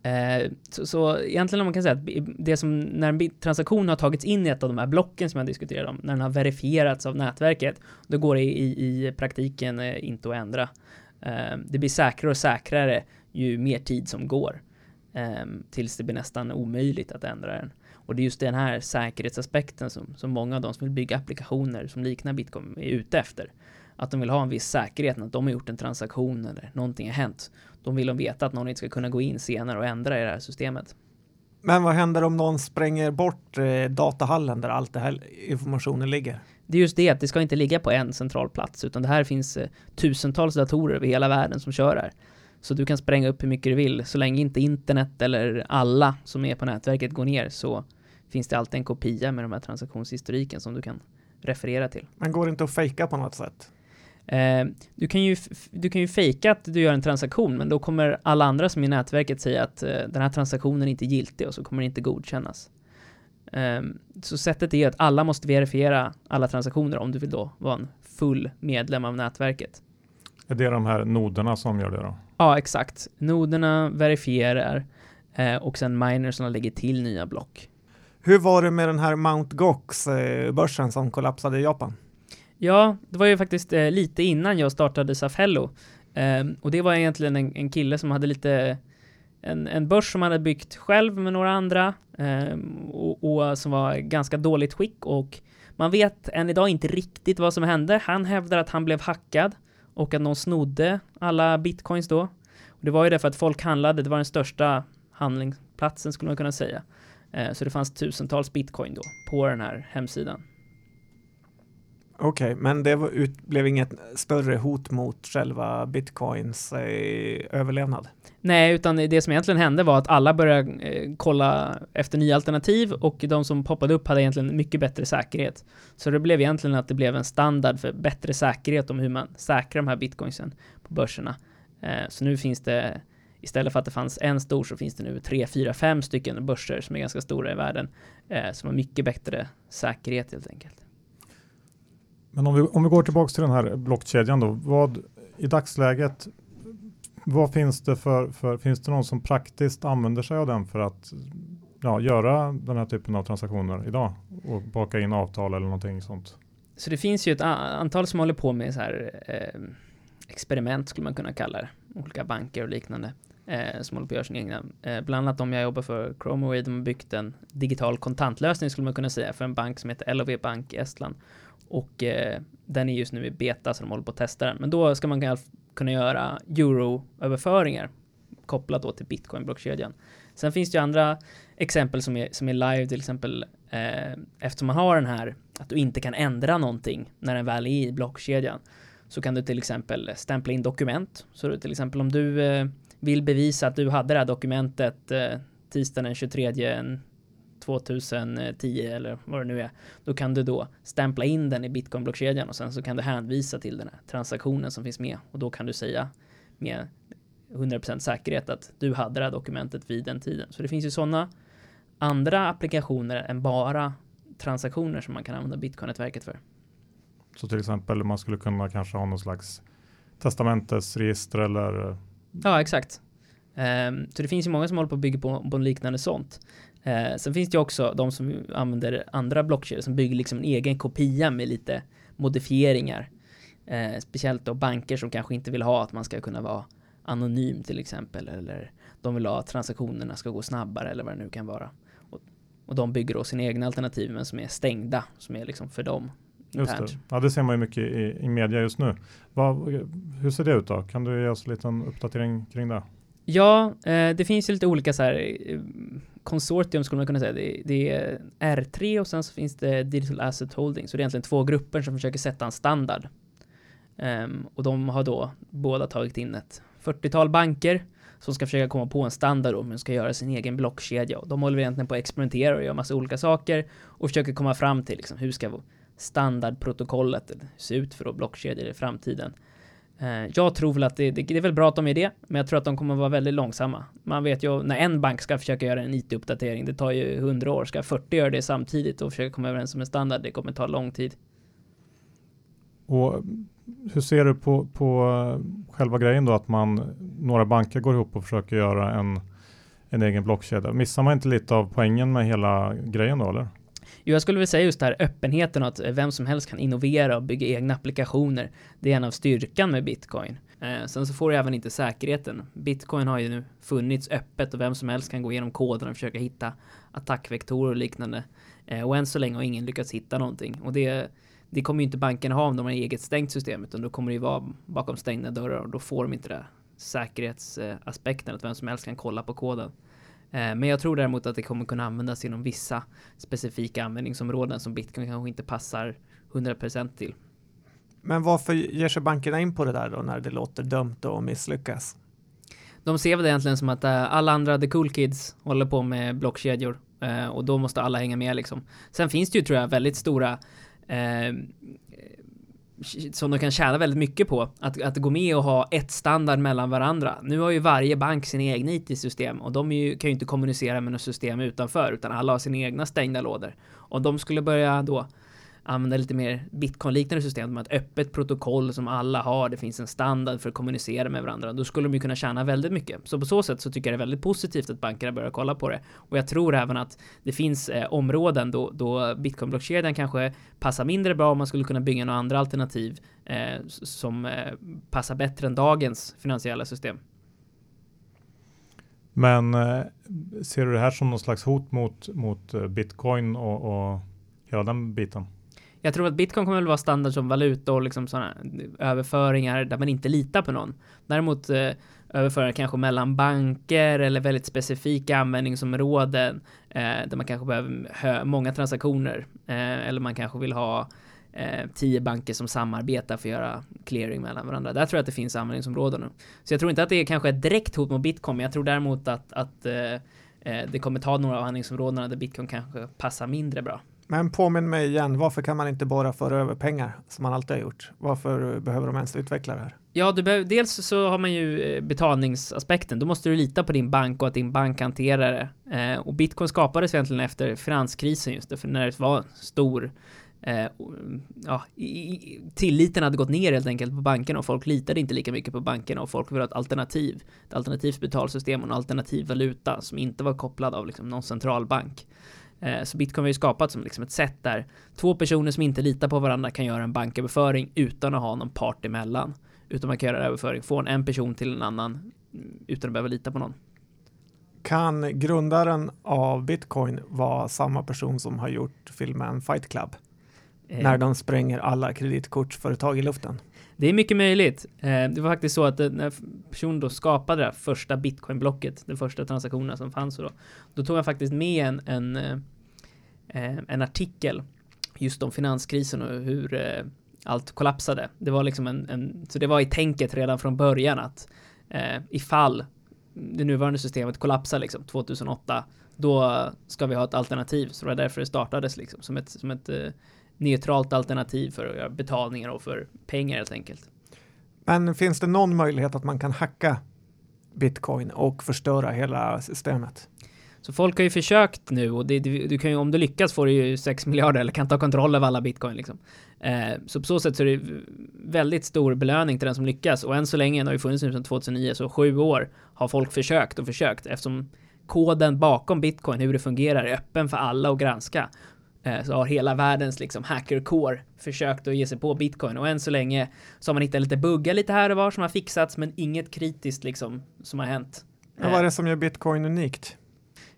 Eh, så, så, egentligen om man kan säga att det som när en transaktion har tagits in i ett av de här blocken som jag diskuterade om, när den har verifierats av nätverket, då går det i, i praktiken eh, inte att ändra. Eh, det blir säkrare och säkrare ju mer tid som går. Tills det blir nästan omöjligt att ändra den. Och det är just den här säkerhetsaspekten som, som många av de som vill bygga applikationer som liknar Bitcoin är ute efter. Att de vill ha en viss säkerhet när de har gjort en transaktion eller någonting har hänt. De vill de veta att någon inte ska kunna gå in senare och ändra i det här systemet. Men vad händer om någon spränger bort eh, datahallen där allt det här informationen ligger? Det är just det att det ska inte ligga på en central plats utan det här finns eh, tusentals datorer över hela världen som kör här. Så du kan spränga upp hur mycket du vill. Så länge inte internet eller alla som är på nätverket går ner så finns det alltid en kopia med de här transaktionshistoriken som du kan referera till. Men går det inte att fejka på något sätt? Eh, du kan ju, du kan ju fejka att du gör en transaktion, men då kommer alla andra som är i nätverket säga att eh, den här transaktionen är inte giltig och så kommer det inte godkännas. Eh, så sättet är att alla måste verifiera alla transaktioner om du vill då vara en full medlem av nätverket. Är det de här noderna som gör det då? Ja, exakt. Noderna verifierar eh, och sen minersna lägger till nya block. Hur var det med den här Mount Gox-börsen eh, som kollapsade i Japan? Ja, det var ju faktiskt eh, lite innan jag startade Safello. Eh, och det var egentligen en, en, kille som hade lite en, en börs som han hade byggt själv med några andra eh, och, och, som var ganska dåligt skick och man vet än idag inte riktigt vad som hände. Han hävdar att han blev hackad och att någon snodde alla bitcoins då. Och det var ju därför att folk handlade, det var den största handlingsplatsen skulle man kunna säga. Eh, så det fanns tusentals bitcoin då på den här hemsidan. Okej, okay, men det var, ut, blev inget större hot mot själva bitcoins eh, överlevnad? Nej, utan det som egentligen hände var att alla började eh, kolla efter nya alternativ och de som poppade upp hade egentligen mycket bättre säkerhet. Så det blev egentligen att det blev en standard för bättre säkerhet om hur man säkrar de här bitcoinsen på börserna. Eh, så nu finns det Istället för att det fanns en stor så finns det nu tre, fyra, fem stycken börser som är ganska stora i världen. Eh, som har mycket bättre säkerhet helt enkelt. Men om vi, om vi går tillbaka till den här blockkedjan då. Vad i dagsläget vad finns det för, för, finns det någon som praktiskt använder sig av den för att ja, göra den här typen av transaktioner idag och baka in avtal eller någonting sånt? Så det finns ju ett antal som håller på med så här eh, experiment skulle man kunna kalla det. Olika banker och liknande eh, som håller på att göra sin egna. Eh, bland annat de jag jobbar för, ChromoWay, de har byggt en digital kontantlösning skulle man kunna säga för en bank som heter LOV Bank i Estland. Och eh, den är just nu i beta så de håller på att testa den. Men då ska man kunna göra euroöverföringar kopplat då till bitcoin-blockkedjan. Sen finns det ju andra exempel som är, som är live, till exempel eh, eftersom man har den här att du inte kan ändra någonting när den väl är i blockkedjan så kan du till exempel stämpla in dokument. Så du till exempel om du eh, vill bevisa att du hade det här dokumentet eh, tisdagen den 23 2010 eller vad det nu är, då kan du då stämpla in den i bitcoin-blockkedjan och sen så kan du hänvisa till den här transaktionen som finns med och då kan du säga med 100% säkerhet att du hade det här dokumentet vid den tiden. Så det finns ju sådana andra applikationer än bara transaktioner som man kan använda bitcoin-nätverket för. Så till exempel man skulle kunna kanske ha någon slags testamentesregister eller? Ja, exakt. Um, så det finns ju många som håller på att bygga på, på liknande sånt. Uh, sen finns det ju också de som använder andra blockkedjor som bygger liksom en egen kopia med lite modifieringar. Uh, speciellt då banker som kanske inte vill ha att man ska kunna vara anonym till exempel eller de vill ha att transaktionerna ska gå snabbare eller vad det nu kan vara. Och, och de bygger då sina egna alternativ men som är stängda som är liksom för dem. Just det. Ja, det ser man ju mycket i, i media just nu. Vad, hur ser det ut då? Kan du ge oss en liten uppdatering kring det? Ja, eh, det finns ju lite olika så här eh, konsortium skulle man kunna säga. Det, det, är R3 och sen så finns det Digital Asset Holding. Så det är egentligen två grupper som försöker sätta en standard. Um, och de har då båda tagit in ett 40-tal banker som ska försöka komma på en standard om hur de ska göra sin egen blockkedja. Och de håller egentligen på att experimentera och göra massa olika saker och försöker komma fram till liksom, hur ska standardprotokollet se ut för blockkedjor i framtiden. Eh, jag tror väl att det, det, det, är väl bra att de är det, men jag tror att de kommer vara väldigt långsamma. Man vet ju när en bank ska försöka göra en IT-uppdatering, det tar ju 100 år. Ska 40 göra det samtidigt och försöka komma överens om en standard, det kommer ta lång tid. Och hur ser du på, på eh, själva grejen då att man, några banker går ihop och försöker göra en, en egen blockkedja? Missar man inte lite av poängen med hela grejen då eller? Jo, jag skulle vilja säga just det här öppenheten och att eh, vem som helst kan innovera och bygga egna applikationer. Det är en av styrkan med bitcoin. Eh, sen så får du även inte säkerheten. Bitcoin har ju nu funnits öppet och vem som helst kan gå igenom koden och försöka hitta attackvektorer och liknande. Eh, och än så länge har ingen lyckats hitta någonting. Och det, det kommer ju inte bankerna ha om de har eget stängt system, utan då kommer det ju vara bakom stängda dörrar och då får de inte det säkerhetsaspekten att vem som helst kan kolla på koden. Eh, men jag tror däremot att det kommer kunna användas inom vissa specifika användningsområden som bitcoin kanske inte passar 100% till. Men varför ger sig bankerna in på det där då när det låter dömt att misslyckas? De ser väl egentligen som att eh, alla andra the cool kids håller på med blockkedjor eh, och då måste alla hänga med liksom. Sen finns det ju tror jag väldigt stora eh, som de kan tjäna väldigt mycket på. Att, att gå med och ha ett standard mellan varandra. Nu har ju varje bank sin egna IT-system och de ju, kan ju inte kommunicera med något system utanför utan alla har sina egna stängda lådor. Och de skulle börja då använda lite mer bitcoin-liknande system. De har ett öppet protokoll som alla har. Det finns en standard för att kommunicera med varandra. Då skulle de ju kunna tjäna väldigt mycket. Så på så sätt så tycker jag det är väldigt positivt att bankerna börjar kolla på det. Och jag tror även att det finns eh, områden då, då bitcoin-blockkedjan kanske passar mindre bra. om Man skulle kunna bygga några andra alternativ eh, som eh, passar bättre än dagens finansiella system. Men eh, ser du det här som någon slags hot mot, mot eh, bitcoin och, och hela den biten? Jag tror att bitcoin kommer att vara standard som valuta och liksom sådana överföringar där man inte litar på någon. Däremot eh, överföringar kanske mellan banker eller väldigt specifika användningsområden eh, där man kanske behöver många transaktioner eh, eller man kanske vill ha eh, tio banker som samarbetar för att göra clearing mellan varandra. Där tror jag att det finns användningsområden. Så jag tror inte att det är kanske ett direkt hot mot bitcoin, men jag tror däremot att, att eh, eh det kommer ta några av användningsområdena där bitcoin kanske passar mindre bra. Men påminn mig igen, varför kan man inte bara föra över pengar som man alltid har gjort? Varför behöver de ens utveckla det här? Ja, du behöver, dels så har man ju eh, betalningsaspekten. Då måste du lita på din bank och att din bank hanterar det. Eh, och bitcoin skapades egentligen efter finanskrisen just därför när det var stor eh, ja, i, tilliten hade gått ner helt enkelt på bankerna och folk litade inte lika mycket på bankerna och folk ville ha ett alternativ, ett alternativt betalsystem och en alternativ valuta som inte var kopplad av liksom någon centralbank. Eh, så bitcoin har ju skapat som liksom ett sätt där två personer som inte litar på varandra kan göra en banköverföring utan att ha någon part emellan. Utan man kan göra överföring från en person till en annan utan att behöva lita på någon. Kan grundaren av bitcoin vara samma person som har gjort filmen Fight Club? Eh. När de spränger alla kreditkortsföretag i luften? Det är mycket möjligt. Eh, det var faktiskt så att när personen då skapade det första bitcoinblocket, den första transaktionen som fanns då, då tog han faktiskt med en, en, eh, Eh, en artikel just om finanskrisen och hur eh, allt kollapsade. Det var liksom en, en, så det var i tänket redan från början att eh, ifall det nuvarande systemet kollapsar liksom 2008, då ska vi ha ett alternativ. Så det var därför det startades liksom som ett, som ett neutralt alternativ för att göra betalningar och för pengar helt enkelt. Men finns det någon möjlighet att man kan hacka bitcoin och förstöra hela systemet? Så folk har ju försökt nu och det, du kan ju, om du lyckas får du ju 6 *laughs* miljarder eller kan ta kontroll över alla bitcoin liksom. Eh, så på så sätt så är det väldigt stor belöning till den som lyckas och än så länge, den har ju funnits nu sedan 2009, så sju år har folk försökt och försökt eftersom koden bakom bitcoin, hur det fungerar, är öppen för alla att granska. Eh, så har hela världens liksom hackercore försökt att ge sig på bitcoin och än så länge så har man hittat lite buggar lite här och var som har fixats men inget kritiskt liksom som har hänt. Men vad är det som gör bitcoin unikt?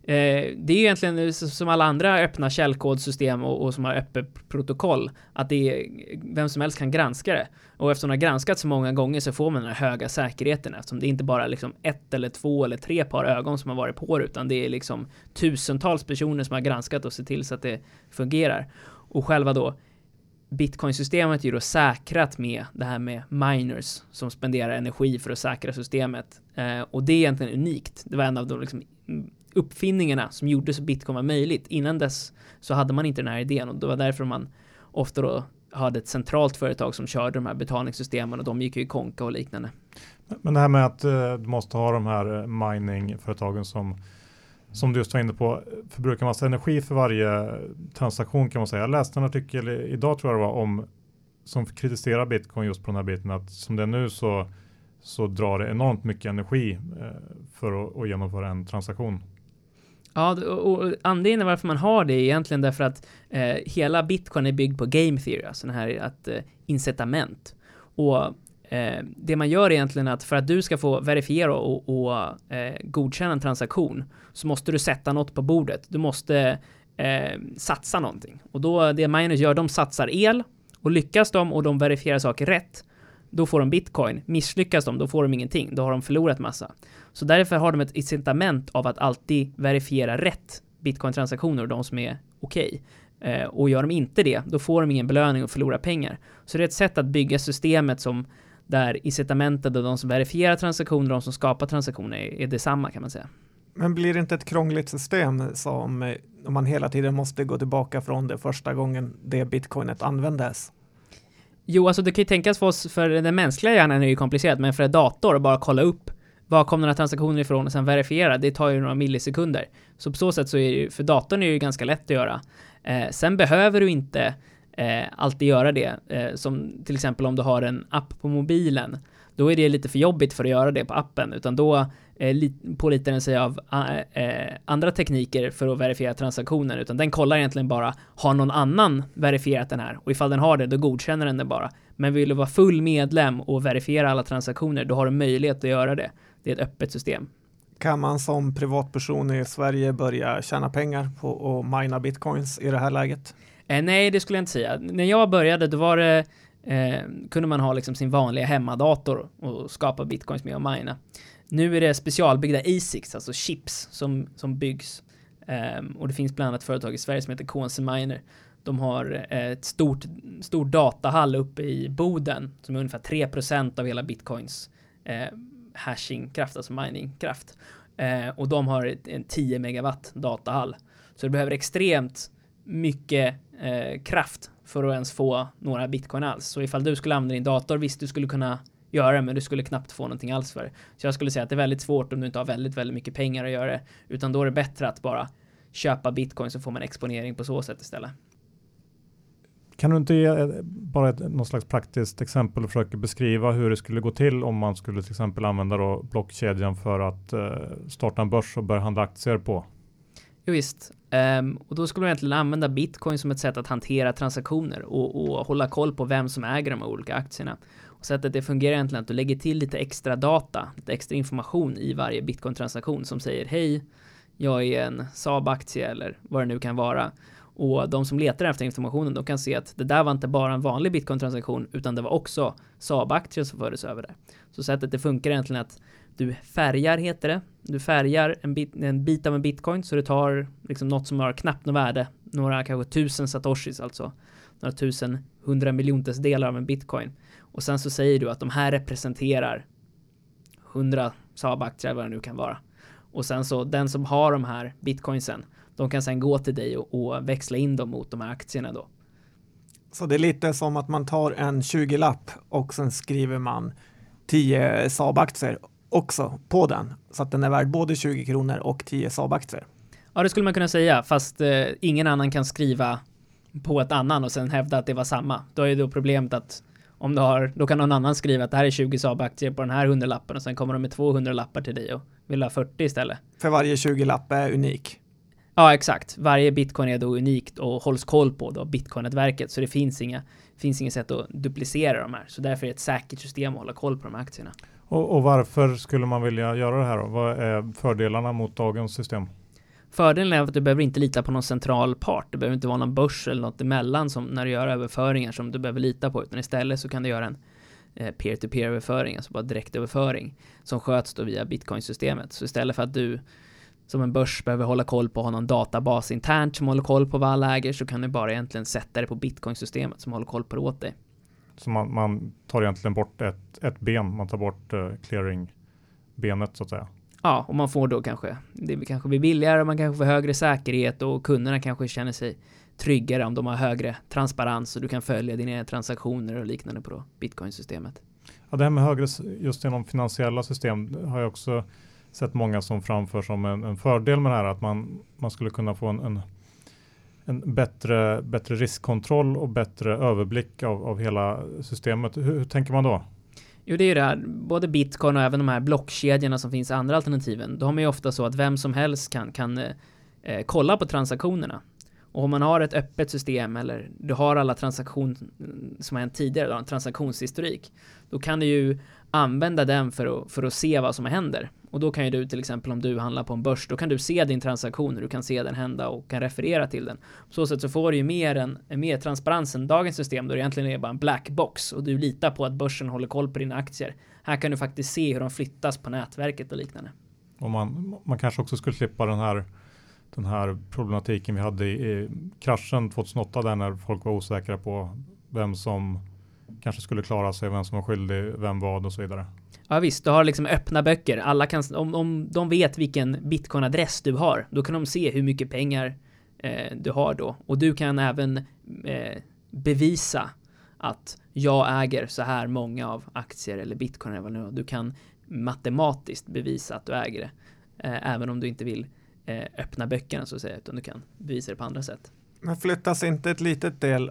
Eh, det är egentligen eh, som alla andra öppna källkodsystem och, och som har öppet protokoll, att det är, vem som helst kan granska det. Och eftersom det har granskats så många gånger så får man den här höga säkerheten eftersom det är inte bara liksom ett eller två eller tre par ögon som har varit på det, utan det är liksom tusentals personer som har granskat och sett till så att det fungerar. Och själva då Bitcoin-systemet är ju då säkrat med det här med miners som spenderar energi för att säkra systemet. Eh, och det är egentligen unikt. Det var en av de liksom mm, uppfinningarna som gjorde så bitcoin var möjligt. Innan dess så hade man inte den här idén och det var därför man ofta då hade ett centralt företag som körde de här betalningssystemen och de gick ju i konka och liknande. Men det här med att eh, du måste ha de här eh, miningföretagen som som du just var inne på, förbrukar massa energi för varje eh, transaktion kan man säga. Jag läste en artikel idag tror jag det var om som kritiserar bitcoin just på den här biten att som det är nu så, så drar det enormt mycket energi för att, att genomföra en transaktion. Ja, och anledningen varför man har det är egentligen därför att eh, hela bitcoin är byggd på game theory, alltså den här att eh, incitament. Och eh, det man gör egentligen är att för att du ska få verifiera och, och eh, godkänna en transaktion så måste du sätta något på bordet. Du måste eh, satsa någonting. Och då det miners gör, de satsar el och lyckas de och de verifierar saker rätt, då får de bitcoin. Misslyckas de, då får de ingenting. Då har de förlorat massa. Så därför har de ett incitament av att alltid verifiera rätt bitcoin-transaktioner, de som är okej. Okay. Eh, och gör de inte det, då får de ingen belöning och förlorar pengar. Så det är ett sätt att bygga systemet som där incitamentet och de som verifierar transaktioner och de som skapar transaktioner är, är detsamma kan man säga. Men blir det inte ett krångligt system som eh, om man hela tiden måste gå tillbaka från det första gången det bitcoinet användes? Jo, alltså det kan ju tänkas för oss, för den mänskliga hjärnan är ju komplicerad, men för en dator att bara kolla upp var kom den här transaktionen ifrån och sen verifiera, det tar ju några millisekunder. Så på så sätt så är det ju, för datorn är det ju ganska lätt att göra. Eh, sen behöver du inte eh, alltid göra det, eh, som till exempel om du har en app på mobilen. Då är det lite för jobbigt för att göra det på appen, utan då pålitar den sig av eh, eh, andra tekniker för att verifiera transaktionen, utan den kollar egentligen bara, har någon annan verifierat den här? Och ifall den har det, då godkänner den det bara. Men vill du vara full medlem och verifiera alla transaktioner, då har du möjlighet att göra det. Det är ett öppet system. Kan man som privatperson i Sverige börja tjäna pengar på att mina bitcoins i det här läget? Eh, nej, det skulle jag inte säga. När jag började, då var det, eh, kunde man ha liksom sin vanliga hemmadator och skapa bitcoins med och mina. Nu är det specialbyggda ASICs, alltså chips, som, som byggs. Um, och det finns bland annat företag i Sverige som heter KNC Miner. De har eh, ett stort, stor datahall uppe i Boden som är ungefär 3% av hela bitcoins eh, hashingkraft, alltså miningkraft. Eh, och de har en 10 megawatt datahall. Så det behöver extremt mycket eh, kraft för att ens få några bitcoin alls. Så ifall du skulle använda din dator, visst du skulle kunna göra det, men du skulle knappt få någonting alls för det. Så jag skulle säga att det är väldigt svårt om du inte har väldigt, väldigt mycket pengar att göra det, utan då är det bättre att bara köpa bitcoin så får man exponering på så sätt istället. kan du inte ge eh, bara ett, något slags praktiskt exempel och försöka beskriva hur det skulle gå till om man skulle till exempel använda då blockkedjan för att eh, starta en börs och börja handla aktier på? Jo, visst, um, och då skulle man egentligen använda bitcoin som ett sätt att hantera transaktioner och, och hålla koll på vem som äger de olika aktierna. Och sättet det fungerar egentligen att du lägger till lite extra data, lite extra information i varje bitcoin-transaktion som säger hej, jag är en Saab-aktie eller vad det nu kan vara. Och de som letar efter informationen, de kan se att det där var inte bara en vanlig bitcoin-transaktion, utan det var också Saab-aktier som fördes över där. Så sättet det funkar egentligen att du färgar, heter det. Du färgar en bit, en bit av en bitcoin, så du tar liksom något som har knappt något värde, några kanske tusen satoshis alltså, några tusen hundra miljonters delar av en bitcoin. Och sen så säger du att de här representerar hundra Saab-aktier, vad det nu kan vara. Och sen så den som har de här bitcoinsen, de kan sen gå till dig och, och växla in dem mot de här aktierna då. Så det är lite som att man tar en 20-lapp och sen skriver man 10 Saab-aktier också på den så att den är värd både 20 kronor och 10 Saab-aktier. Ja, det skulle man kunna säga, fast eh, ingen annan kan skriva på ett annan och sen hävda att det var samma. Då är ju då problemet att om du har, då kan någon annan skriva att det här är 20 Saab-aktier på den här 100-lappen och sen kommer de med 200 lappar till dig och vill ha 40 istället. För varje 20-lapp är unik. Ja, exakt. Varje bitcoin är då unikt och hålls koll på då bitcoin-nätverket, så det finns inga, finns inget sätt att duplicera de här. Så därför är det ett säkert system att hålla koll på de här aktierna. Och, och varför skulle man vilja göra det här då? Vad är fördelarna mot dagens system? Fördelen är att du behöver inte lita på någon central part. Det behöver inte vara någon börs eller något emellan som när du gör överföringar som du behöver lita på, utan istället så kan du göra en eh, peer-to-peer överföring, alltså bara direktöverföring som sköts då via bitcoinsystemet. Så istället för att du som en börs behöver hålla koll på, ha någon databas internt som håller koll på vad alla äger, så kan du bara egentligen sätta det på bitcoinsystemet som håller koll på det åt dig. Så man, man tar egentligen bort ett, ett ben, man tar bort uh, clearing-benet så att säga. Ja, och man får då kanske, det kanske blir billigare, man kanske får högre säkerhet och kunderna kanske känner sig tryggare om de har högre transparens och du kan följa dina transaktioner och liknande på bitcoinsystemet. Ja, det här med högre, just inom finansiella system har jag också sett många som framför som en, en fördel med det här, att man, man skulle kunna få en, en, en bättre, bättre riskkontroll och bättre överblick av, av hela systemet. Hur, hur tänker man då? Jo, det är ju det här, både bitcoin och även de här blockkedjorna som finns i andra alternativen. de är ju ofta så att vem som helst kan, kan eh, kolla på transaktionerna. Och om man har ett öppet system eller du har alla transaktioner mm, som har hänt tidigare, då, en transaktionshistorik, då kan du ju använda den för att, för att se vad som händer. Och då kan ju du till exempel om du handlar på en börs, då kan du se din transaktion, du kan se den hända och kan referera till den. På så sätt så får du ju mer, en, mer transparens än dagens system då det egentligen är bara en black box och du litar på att börsen håller koll på dina aktier. Här kan du faktiskt se hur de flyttas på nätverket och liknande. Och man, man kanske också skulle slippa den här den här problematiken vi hade i, i kraschen 2008 där när folk var osäkra på vem som kanske skulle klara sig, vem som var skyldig, vem vad och så vidare. Ja visst, du har liksom öppna böcker. Alla kan, om, om de vet vilken bitcoin-adress du har, då kan de se hur mycket pengar eh, du har då. Och du kan även eh, bevisa att jag äger så här många av aktier eller bitcoin eller vad nu Du kan matematiskt bevisa att du äger det. Eh, även om du inte vill eh, öppna böckerna så att säga, utan du kan bevisa det på andra sätt. Men flyttas inte ett litet del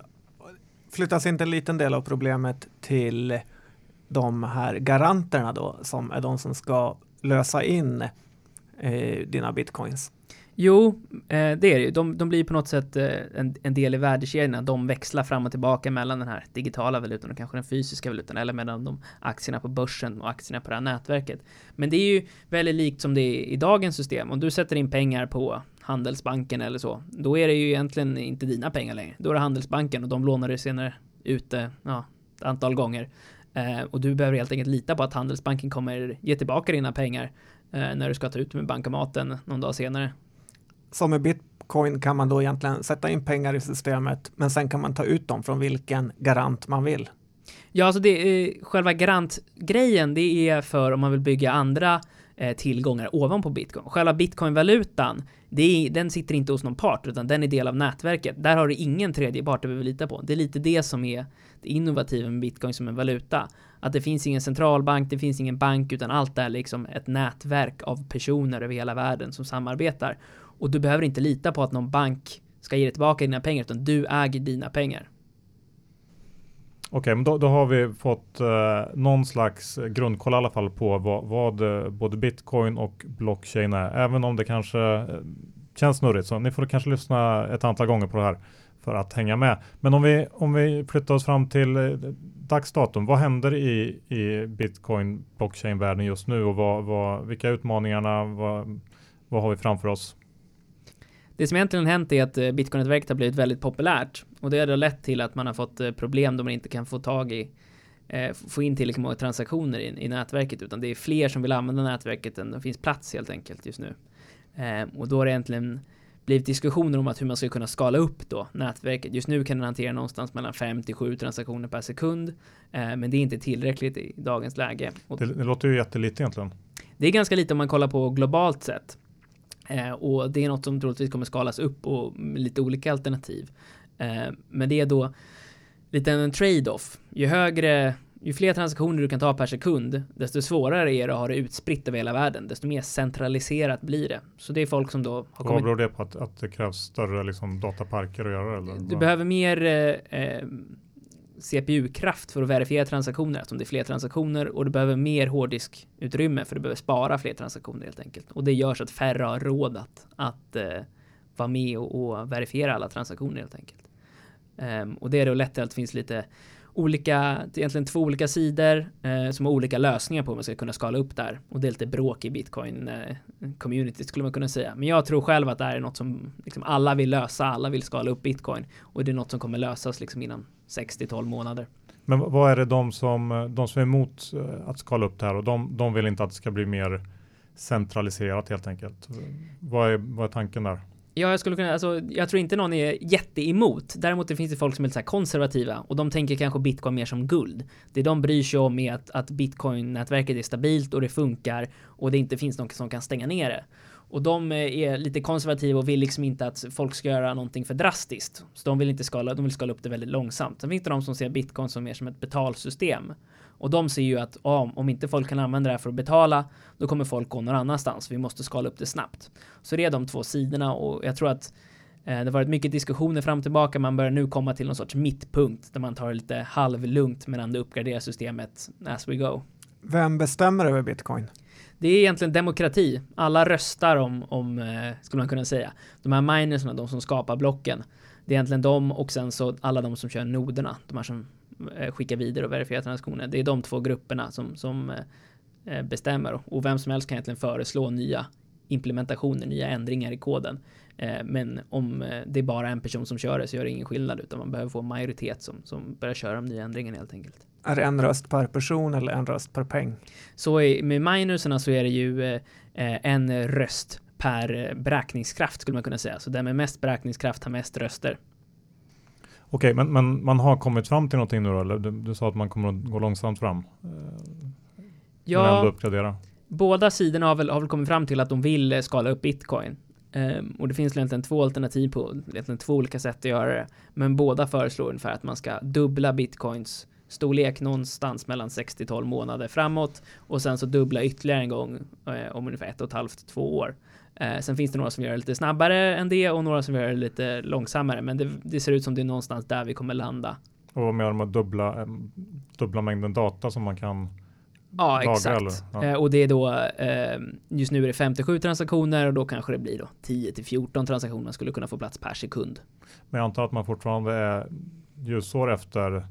flyttas inte en liten del av problemet till de här garanterna då, som är de som ska lösa in eh, dina bitcoins? Jo, eh, det är det ju. De, de blir på något sätt eh, en, en, del i värdekedjan. De växlar fram och tillbaka mellan den här digitala valutan och kanske den fysiska valutan eller mellan de aktierna på börsen och aktierna på det här nätverket. Men det är ju väldigt likt som det är i dagens system. Om du sätter in pengar på Handelsbanken eller så, då är det ju egentligen inte dina pengar längre. Då är det Handelsbanken och de lånar det senare ute, ja, ett antal gånger. Eh, och du behöver helt enkelt lita på att Handelsbanken kommer ge tillbaka dina pengar eh, när du ska ta ut med bankomaten någon dag senare. Så med bitcoin kan man då egentligen sätta in pengar i systemet, men sen kan man ta ut dem från vilken garant man vill. Ja, alltså det är själva garantgrejen. Det är för om man vill bygga andra eh, Eh, tillgångar ovanpå bitcoin. Själva bitcoinvalutan, är, den sitter inte hos någon part, utan den är del av nätverket. Där har du ingen tredje part du behöver lita på. Det är lite det som är det innovativa med bitcoin som en valuta. Att det finns ingen centralbank, det finns ingen bank, utan allt är liksom ett nätverk av personer över hela världen som samarbetar. Och du behöver inte lita på att någon bank ska ge dig tillbaka dina pengar, utan du äger dina pengar. Okej, men då, då, har vi fått eh, någon slags grundkoll i alla fall på vad, vad eh, både bitcoin och blockchain är, även om det kanske eh, känns snurrigt. Så ni får kanske lyssna ett antal gånger på det här för att hänga med. Men om vi, om vi flyttar oss fram till eh, dagsdatum, vad händer i, i bitcoin blockchain-världen just nu och vad, vad, vilka utmaningarna, vad, vad har vi framför oss? Det som egentligen hänt är att eh, bitcoin-nätverket har blivit väldigt populärt och det har då lett till att man har fått eh, problem då man inte kan få tag i få in tillräckligt många transaktioner i, i nätverket utan det är fler som vill använda nätverket än det finns plats helt enkelt just nu. och då har det egentligen blivit diskussioner om att hur man ska kunna skala upp då nätverket. Just nu kan den hantera någonstans mellan 5 till 7 transaktioner per sekund, eh, men det är inte tillräckligt i dagens läge. Det, det, låter ju jättelite egentligen. Det är ganska lite om man kollar på globalt sett. Eh, och det är något som troligtvis kommer skalas upp och lite olika alternativ. Eh, men det är då lite en trade-off. Ju högre ju fler transaktioner du kan ta per sekund, desto svårare är det att ha det utspritt över hela världen, desto mer centraliserat blir det. Så det är folk som då har kommit... Vad beror det på att, att det krävs större liksom, dataparker att göra det? Eller? Du behöver mer eh, eh CPU-kraft för att verifiera transaktioner, eftersom det är fler transaktioner och du behöver mer hårddiskutrymme för du behöver spara fler transaktioner helt enkelt. Och det gör så att färre har råd att, att eh, vara med och, och, verifiera alla transaktioner helt enkelt. Um, och det är då lätt till att det finns lite olika, egentligen två olika sidor eh, som har olika lösningar på hur man ska kunna skala upp där. Och det är lite bråk i bitcoin eh, community skulle man kunna säga. Men jag tror själv att det här är något som liksom alla vill lösa, alla vill skala upp bitcoin. Och det är något som kommer lösas liksom inom 6-12 månader. Men vad är det de som, de som är emot eh, att skala upp det här och de, de vill inte att det ska bli mer centraliserat helt enkelt. Vad är, vad är tanken där? Ja, jag skulle kunna, alltså, jag tror inte någon är jätteemot. Däremot det finns det folk som är lite så konservativa och de tänker kanske bitcoin mer som guld. Det de bryr sig om är att, att bitcoin-nätverket är stabilt och det funkar och det inte finns någon som kan stänga ner det. Och de eh, är lite konservativa och vill liksom inte att folk ska göra någonting för drastiskt. Så de vill inte skala, de vill skala upp det väldigt långsamt. Sen finns det de som ser bitcoin som mer som ett betalsystem. Och de ser ju att om, om inte folk kan använda det här för att betala, då kommer folk gå någon annanstans. Vi måste skala upp det snabbt. Så det är de två sidorna och jag tror att eh, det har varit mycket diskussioner fram och tillbaka. Man börjar nu komma till någon sorts mittpunkt där man tar det lite halvlugnt medan det uppgraderar systemet as we go. Vem bestämmer över bitcoin? Det är egentligen demokrati. Alla röstar om, om eh, skulle man kunna säga. De här minersna, de som skapar blocken. Det är egentligen de och sen så alla de som kör noderna. De här som eh, skickar vidare och verifierar transaktioner. Det är de två grupperna som, som eh, bestämmer och vem som helst kan egentligen föreslå nya implementationer, nya ändringar i koden. Men om det är bara en person som kör det så gör det ingen skillnad utan man behöver få en majoritet som, som börjar köra de nya ändringarna helt enkelt. Är det en röst per person eller en röst per peng? Så med minerserna så är det ju en röst per beräkningskraft skulle man kunna säga. Så den med mest beräkningskraft har mest röster. Okej, men, men man har kommit fram till någonting nu då? Eller du, du sa att man kommer att gå långsamt fram? Eh, ja, ändå uppgradera. båda sidorna har väl, har väl kommit fram till att de vill eh, skala upp bitcoin. Um, och det finns egentligen två alternativ på, egentligen två olika sätt att göra det. Men båda föreslår ungefär att man ska dubbla bitcoins storlek någonstans mellan 6 till 12 månader framåt och sen så dubbla ytterligare en gång eh, om ungefär ett och ett halvt, två år. Eh, sen finns det några som gör det lite snabbare än det och några som gör det lite långsammare. Men det, det ser ut som det är någonstans där vi kommer landa. Och med dubbla, eh, dubbla mängden data som man kan Ja, lagra, exakt. Ja. Eh, och det är då eh, just nu är det 57 transaktioner och då kanske det blir då 10 till 14 transaktioner skulle kunna få plats per sekund. Men jag antar att man fortfarande är ljusår efter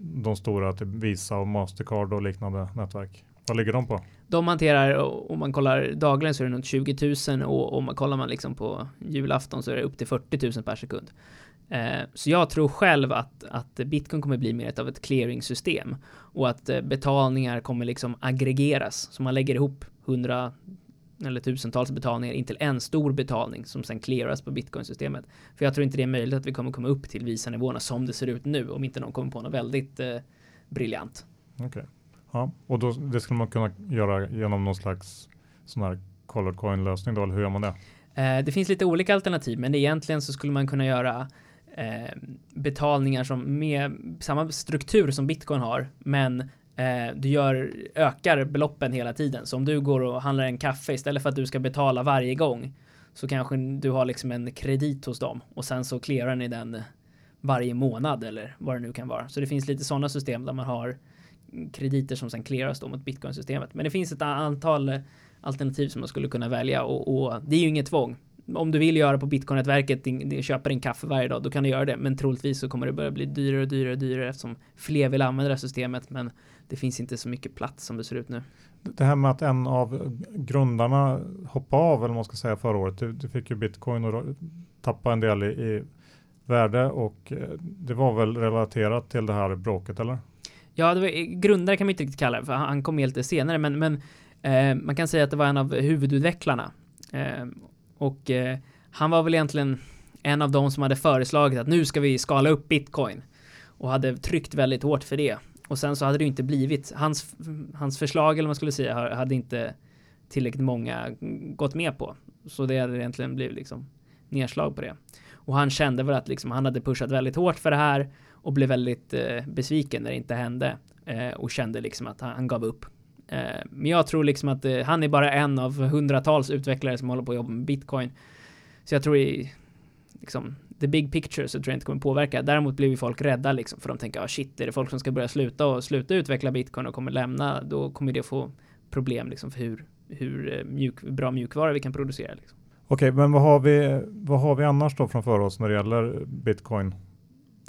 de stora typ Visa och Mastercard och liknande nätverk. Vad ligger de på? De hanterar, om man kollar dagligen så är det nog 20 000 och om man kollar man liksom på julafton så är det upp till 40 000 per sekund. Eh, så jag tror själv att, att bitcoin kommer bli mer av ett clearingsystem och att eh, betalningar kommer liksom aggregeras. Så man lägger ihop hundra eller tusentals betalningar in till en stor betalning som sen clearas på bitcoin-systemet. För jag tror inte det är möjligt att vi kommer komma upp till Visa-nivåerna som det ser ut nu om inte någon kommer på något väldigt eh, briljant. Okej. Okay. Ja, och då, det skulle man kunna göra genom någon slags sån här colored coin lösning då, eller hur gör man det? Eh, det finns lite olika alternativ, men egentligen så skulle man kunna göra eh, betalningar som med samma struktur som bitcoin har, men eh, du gör, ökar beloppen hela tiden. Så om du går och handlar en kaffe istället för att du ska betala varje gång så kanske du har liksom en kredit hos dem och sen så clearar ni den varje månad eller vad det nu kan vara. Så det finns lite sådana system där man har krediter som sen clearas då mot bitcoinsystemet. Men det finns ett antal eh, alternativ som man skulle kunna välja och, och det är ju inget tvång. Om du vill göra på bitcoin-nätverket, köpa din kaffe varje dag, då kan du göra det. Men troligtvis så kommer det börja bli dyrare och dyrare och dyrare eftersom fler vill använda det här systemet. Men det finns inte så mycket plats som det ser ut nu. Det här med att en av grundarna hoppade av, eller vad man ska säga, förra året. Du, du fick ju bitcoin och tappa en del i, i värde och eh, det var väl relaterat till det här bråket, eller? Ja, det var, grundare kan man inte riktigt kalla det, för han kom helt senare, men, men eh, man kan säga att det var en av huvudutvecklarna. Eh, och eh, han var väl egentligen en av de som hade föreslagit att nu ska vi skala upp bitcoin och hade tryckt väldigt hårt för det. Och sen så hade det inte blivit, hans, hans förslag eller vad man skulle säga, hade inte tillräckligt många gått med på. Så det hade egentligen blivit liksom nedslag på det. Och han kände väl att liksom han hade pushat väldigt hårt för det här och blev väldigt eh, besviken när det inte hände eh, och kände liksom att han, han gav upp. Eh, men jag tror liksom att eh, han är bara en av hundratals utvecklare som håller på att jobba med bitcoin. Så jag tror i liksom the big picture så tror jag inte kommer påverka. Däremot blir ju folk rädda liksom för de tänker ah shit är det folk som ska börja sluta och sluta utveckla bitcoin och kommer lämna då kommer det få problem liksom för hur hur eh, mjuk, bra mjukvara vi kan producera. Liksom. Okej, men vad har, vi, vad har vi annars då framför oss när det gäller bitcoin?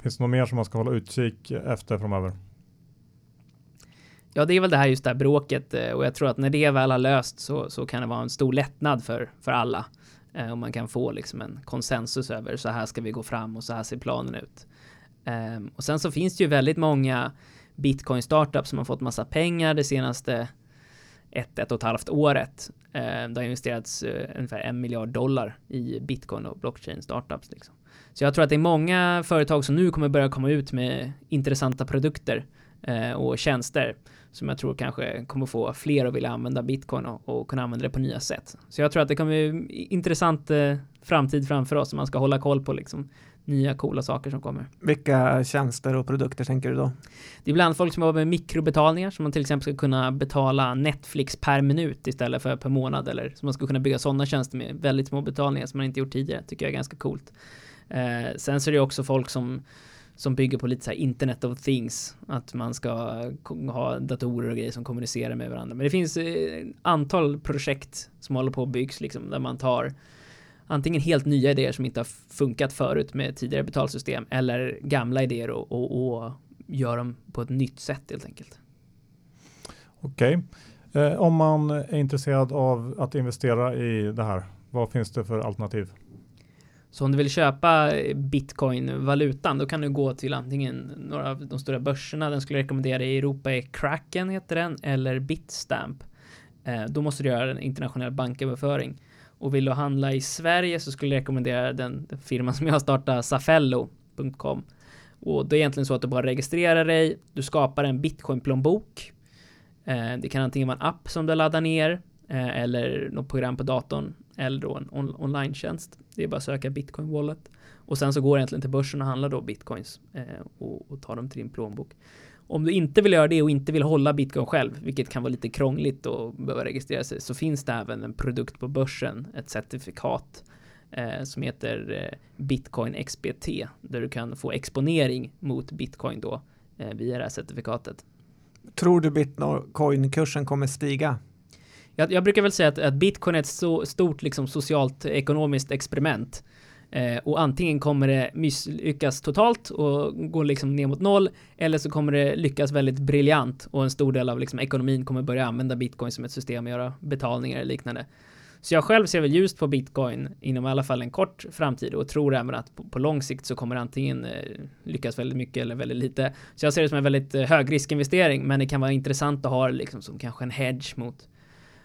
Finns det något mer som man ska hålla utkik efter framöver? Ja, det är väl det här just det här bråket eh, och jag tror att när det väl har löst så, så kan det vara en stor lättnad för, för alla. Eh, och man kan få liksom en konsensus över så här ska vi gå fram och så här ser planen ut. Ehm, och sen så finns det ju väldigt många bitcoin startups som har fått massa pengar det senaste ett, ett och ett halvt året. Eh, det har investerats eh, ungefär en miljard dollar i bitcoin och blockchain startups. Liksom. Så jag tror att det är många företag som nu kommer börja komma ut med intressanta produkter eh, och tjänster som jag tror kanske kommer få fler att vilja använda bitcoin och, och kunna använda det på nya sätt. Så jag tror att det kommer bli intressant eh, framtid framför oss som man ska hålla koll på liksom nya coola saker som kommer. Vilka tjänster och produkter tänker du då? Det är ibland folk som jobbar med mikrobetalningar som man till exempel ska kunna betala Netflix per minut istället för per månad eller som man ska kunna bygga sådana tjänster med väldigt små betalningar som man inte gjort tidigare. Tycker jag är ganska coolt. Eh, sen så är det också folk som som bygger på lite så här internet of things. Att man ska ha datorer och grejer som kommunicerar med varandra. Men det finns eh, antal projekt som håller på att byggs liksom där man tar antingen helt nya idéer som inte har funkat förut med tidigare betalsystem eller gamla idéer och, och, och gör dem på ett nytt sätt helt enkelt. Okej, okay. eh, om man är intresserad av att investera i det här, vad finns det för alternativ? Så om du vill köpa bitcoin-valutan, då kan du gå till antingen några av de stora börserna. Den skulle jag rekommendera i Europa är Kraken heter den, eller Bitstamp. Eh, då måste du göra en internationell banköverföring. Och vill du handla i Sverige så skulle jag rekommendera den, firma firman som jag har startat, safello.com. Och det är egentligen så att du bara registrerar dig, du skapar en bitcoin-plånbok. Eh, det kan antingen vara en app som du laddar ner eh, eller något program på datorn eller då en on online-tjänst. Det är bara att söka bitcoin wallet och sen så går det egentligen till börsen och handlar då bitcoins eh, och, och tar dem till din plånbok. Om du inte vill göra det och inte vill hålla bitcoin själv, vilket kan vara lite krångligt och behöva registrera sig, så finns det även en produkt på börsen, ett certifikat eh, som heter eh, Bitcoin XBT, där du kan få exponering mot bitcoin då eh, via det här certifikatet. Tror du bitcoin-kursen kommer stiga? Jag, jag, brukar väl säga att, att bitcoin är ett så stort liksom, socialt ekonomiskt experiment Eh, och antingen kommer det misslyckas totalt och gå liksom ner mot noll eller så kommer det lyckas väldigt briljant och en stor del av liksom ekonomin kommer börja använda bitcoin som ett system att göra betalningar och liknande. Så jag själv ser väl ljust på bitcoin inom i alla fall en kort framtid och tror även att på, på lång sikt så kommer det antingen eh, lyckas väldigt mycket eller väldigt lite. Så jag ser det som en väldigt eh, högriskinvestering men det kan vara intressant att ha det liksom som kanske en hedge mot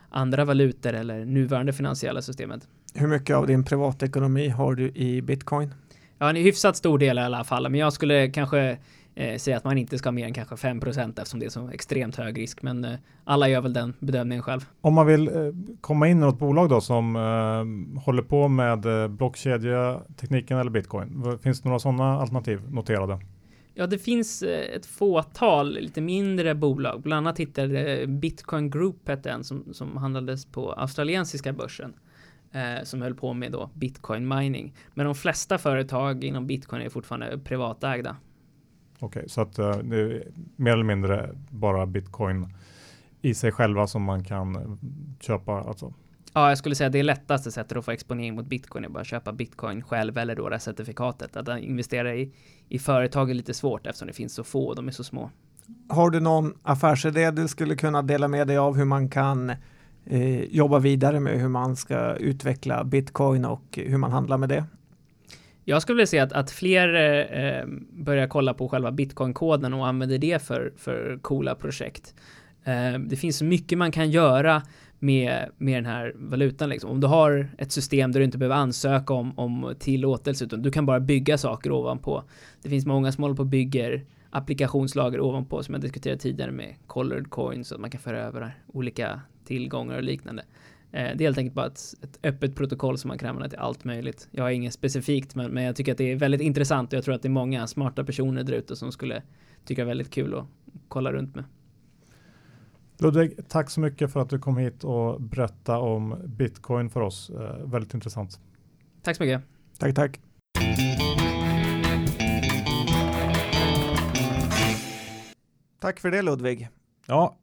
andra valutor eller nuvarande finansiella systemet. Hur mycket av din privatekonomi har du i bitcoin? Ja, en hyfsat stor del i alla fall, men jag skulle kanske eh, säga att man inte ska ha mer än kanske 5% eftersom det är så extremt hög risk. Men eh, alla gör väl den bedömningen själv. Om man vill eh, komma in i något bolag då som eh, håller på med eh, blockkedjetekniken eller bitcoin, finns det några sådana alternativ noterade? Ja, det finns eh, ett fåtal lite mindre bolag. Bland annat hittade Bitcoin Group hette en som, som handlades på australiensiska börsen. eh, som höll på med då bitcoin mining. Men de flesta företag inom bitcoin är fortfarande privatägda. Okej, okay, så att uh, det är mer eller mindre bara bitcoin i sig själva som man kan köpa alltså? Ja, jag skulle säga det är lättaste sättet att få exponering mot bitcoin är bara att köpa bitcoin själv eller då det certifikatet. Att investera i, i företag är lite svårt eftersom det finns så få och de är så små. Har du någon affärsidé du skulle kunna dela med dig av hur man kan eh, jobba vidare med hur man ska utveckla bitcoin och hur man handlar med det? Jag skulle vilja se att, att fler eh, börjar kolla på själva bitcoin-koden och använder det för, för coola projekt. Eh, det finns mycket man kan göra med, med den här valutan. Liksom. Om du har ett system där du inte behöver ansöka om, om tillåtelse, utan du kan bara bygga saker ovanpå. Det finns många som håller på och bygger applikationslager ovanpå som jag diskuterade tidigare med colored coins så att man kan föra över olika tillgångar och liknande. Eh, det är helt enkelt bara ett, ett, öppet protokoll som man kan använda till allt möjligt. Jag har inget specifikt, men, men jag tycker att det är väldigt intressant och jag tror att det är många smarta personer där ute som skulle tycka väldigt kul att kolla runt med. Ludvig, tack så mycket för att du kom hit och berätta om bitcoin för oss. Eh, väldigt intressant. Tack så mycket. Tack, tack. Tack för det Ludvig. Ja,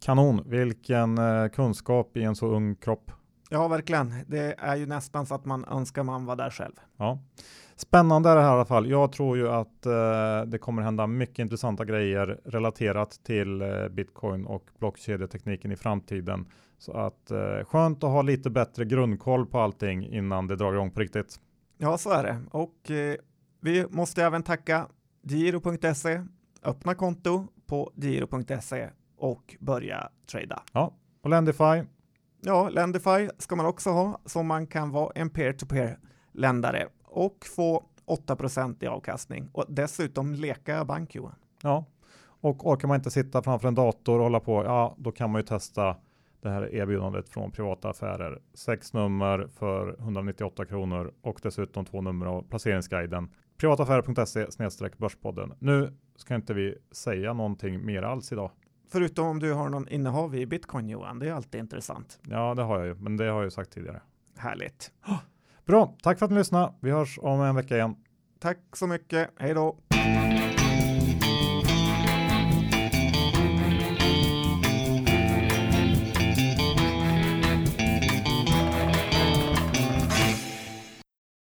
kanon. Vilken eh, kunskap i en så ung kropp. Ja, verkligen. Det är ju nästan så att man önskar man var där själv. Ja. Spännande är det här i alla fall. Jag tror ju att eh, det kommer hända mycket intressanta grejer relaterat till eh, bitcoin och blockkedjetekniken i framtiden. Så att eh, skönt att ha lite bättre grundkoll på allting innan det drar igång på riktigt. Ja, så är det. Och eh, vi måste även tacka giro.se, öppna konto på giro.se och börja trada. Ja, och Lendify. Ja, Lendify ska man också ha så man kan vara en peer-to-peer ländare och få 8% i avkastning och dessutom leka bank Johan. Ja, och orkar man inte sitta framför en dator och hålla på, ja, då kan man ju testa det här erbjudandet från privata affärer. Sex nummer för 198 kronor och dessutom två nummer av placeringsguiden. Privataffärer.se börspodden. Nu ska inte vi säga någonting mer alls idag. Förutom om du har någon innehav i bitcoin Johan, det är alltid intressant. Ja, det har jag ju, men det har jag ju sagt tidigare. Härligt. Bra, tack för att ni lyssnade. Vi hörs om en vecka igen. Tack så mycket. Hej då.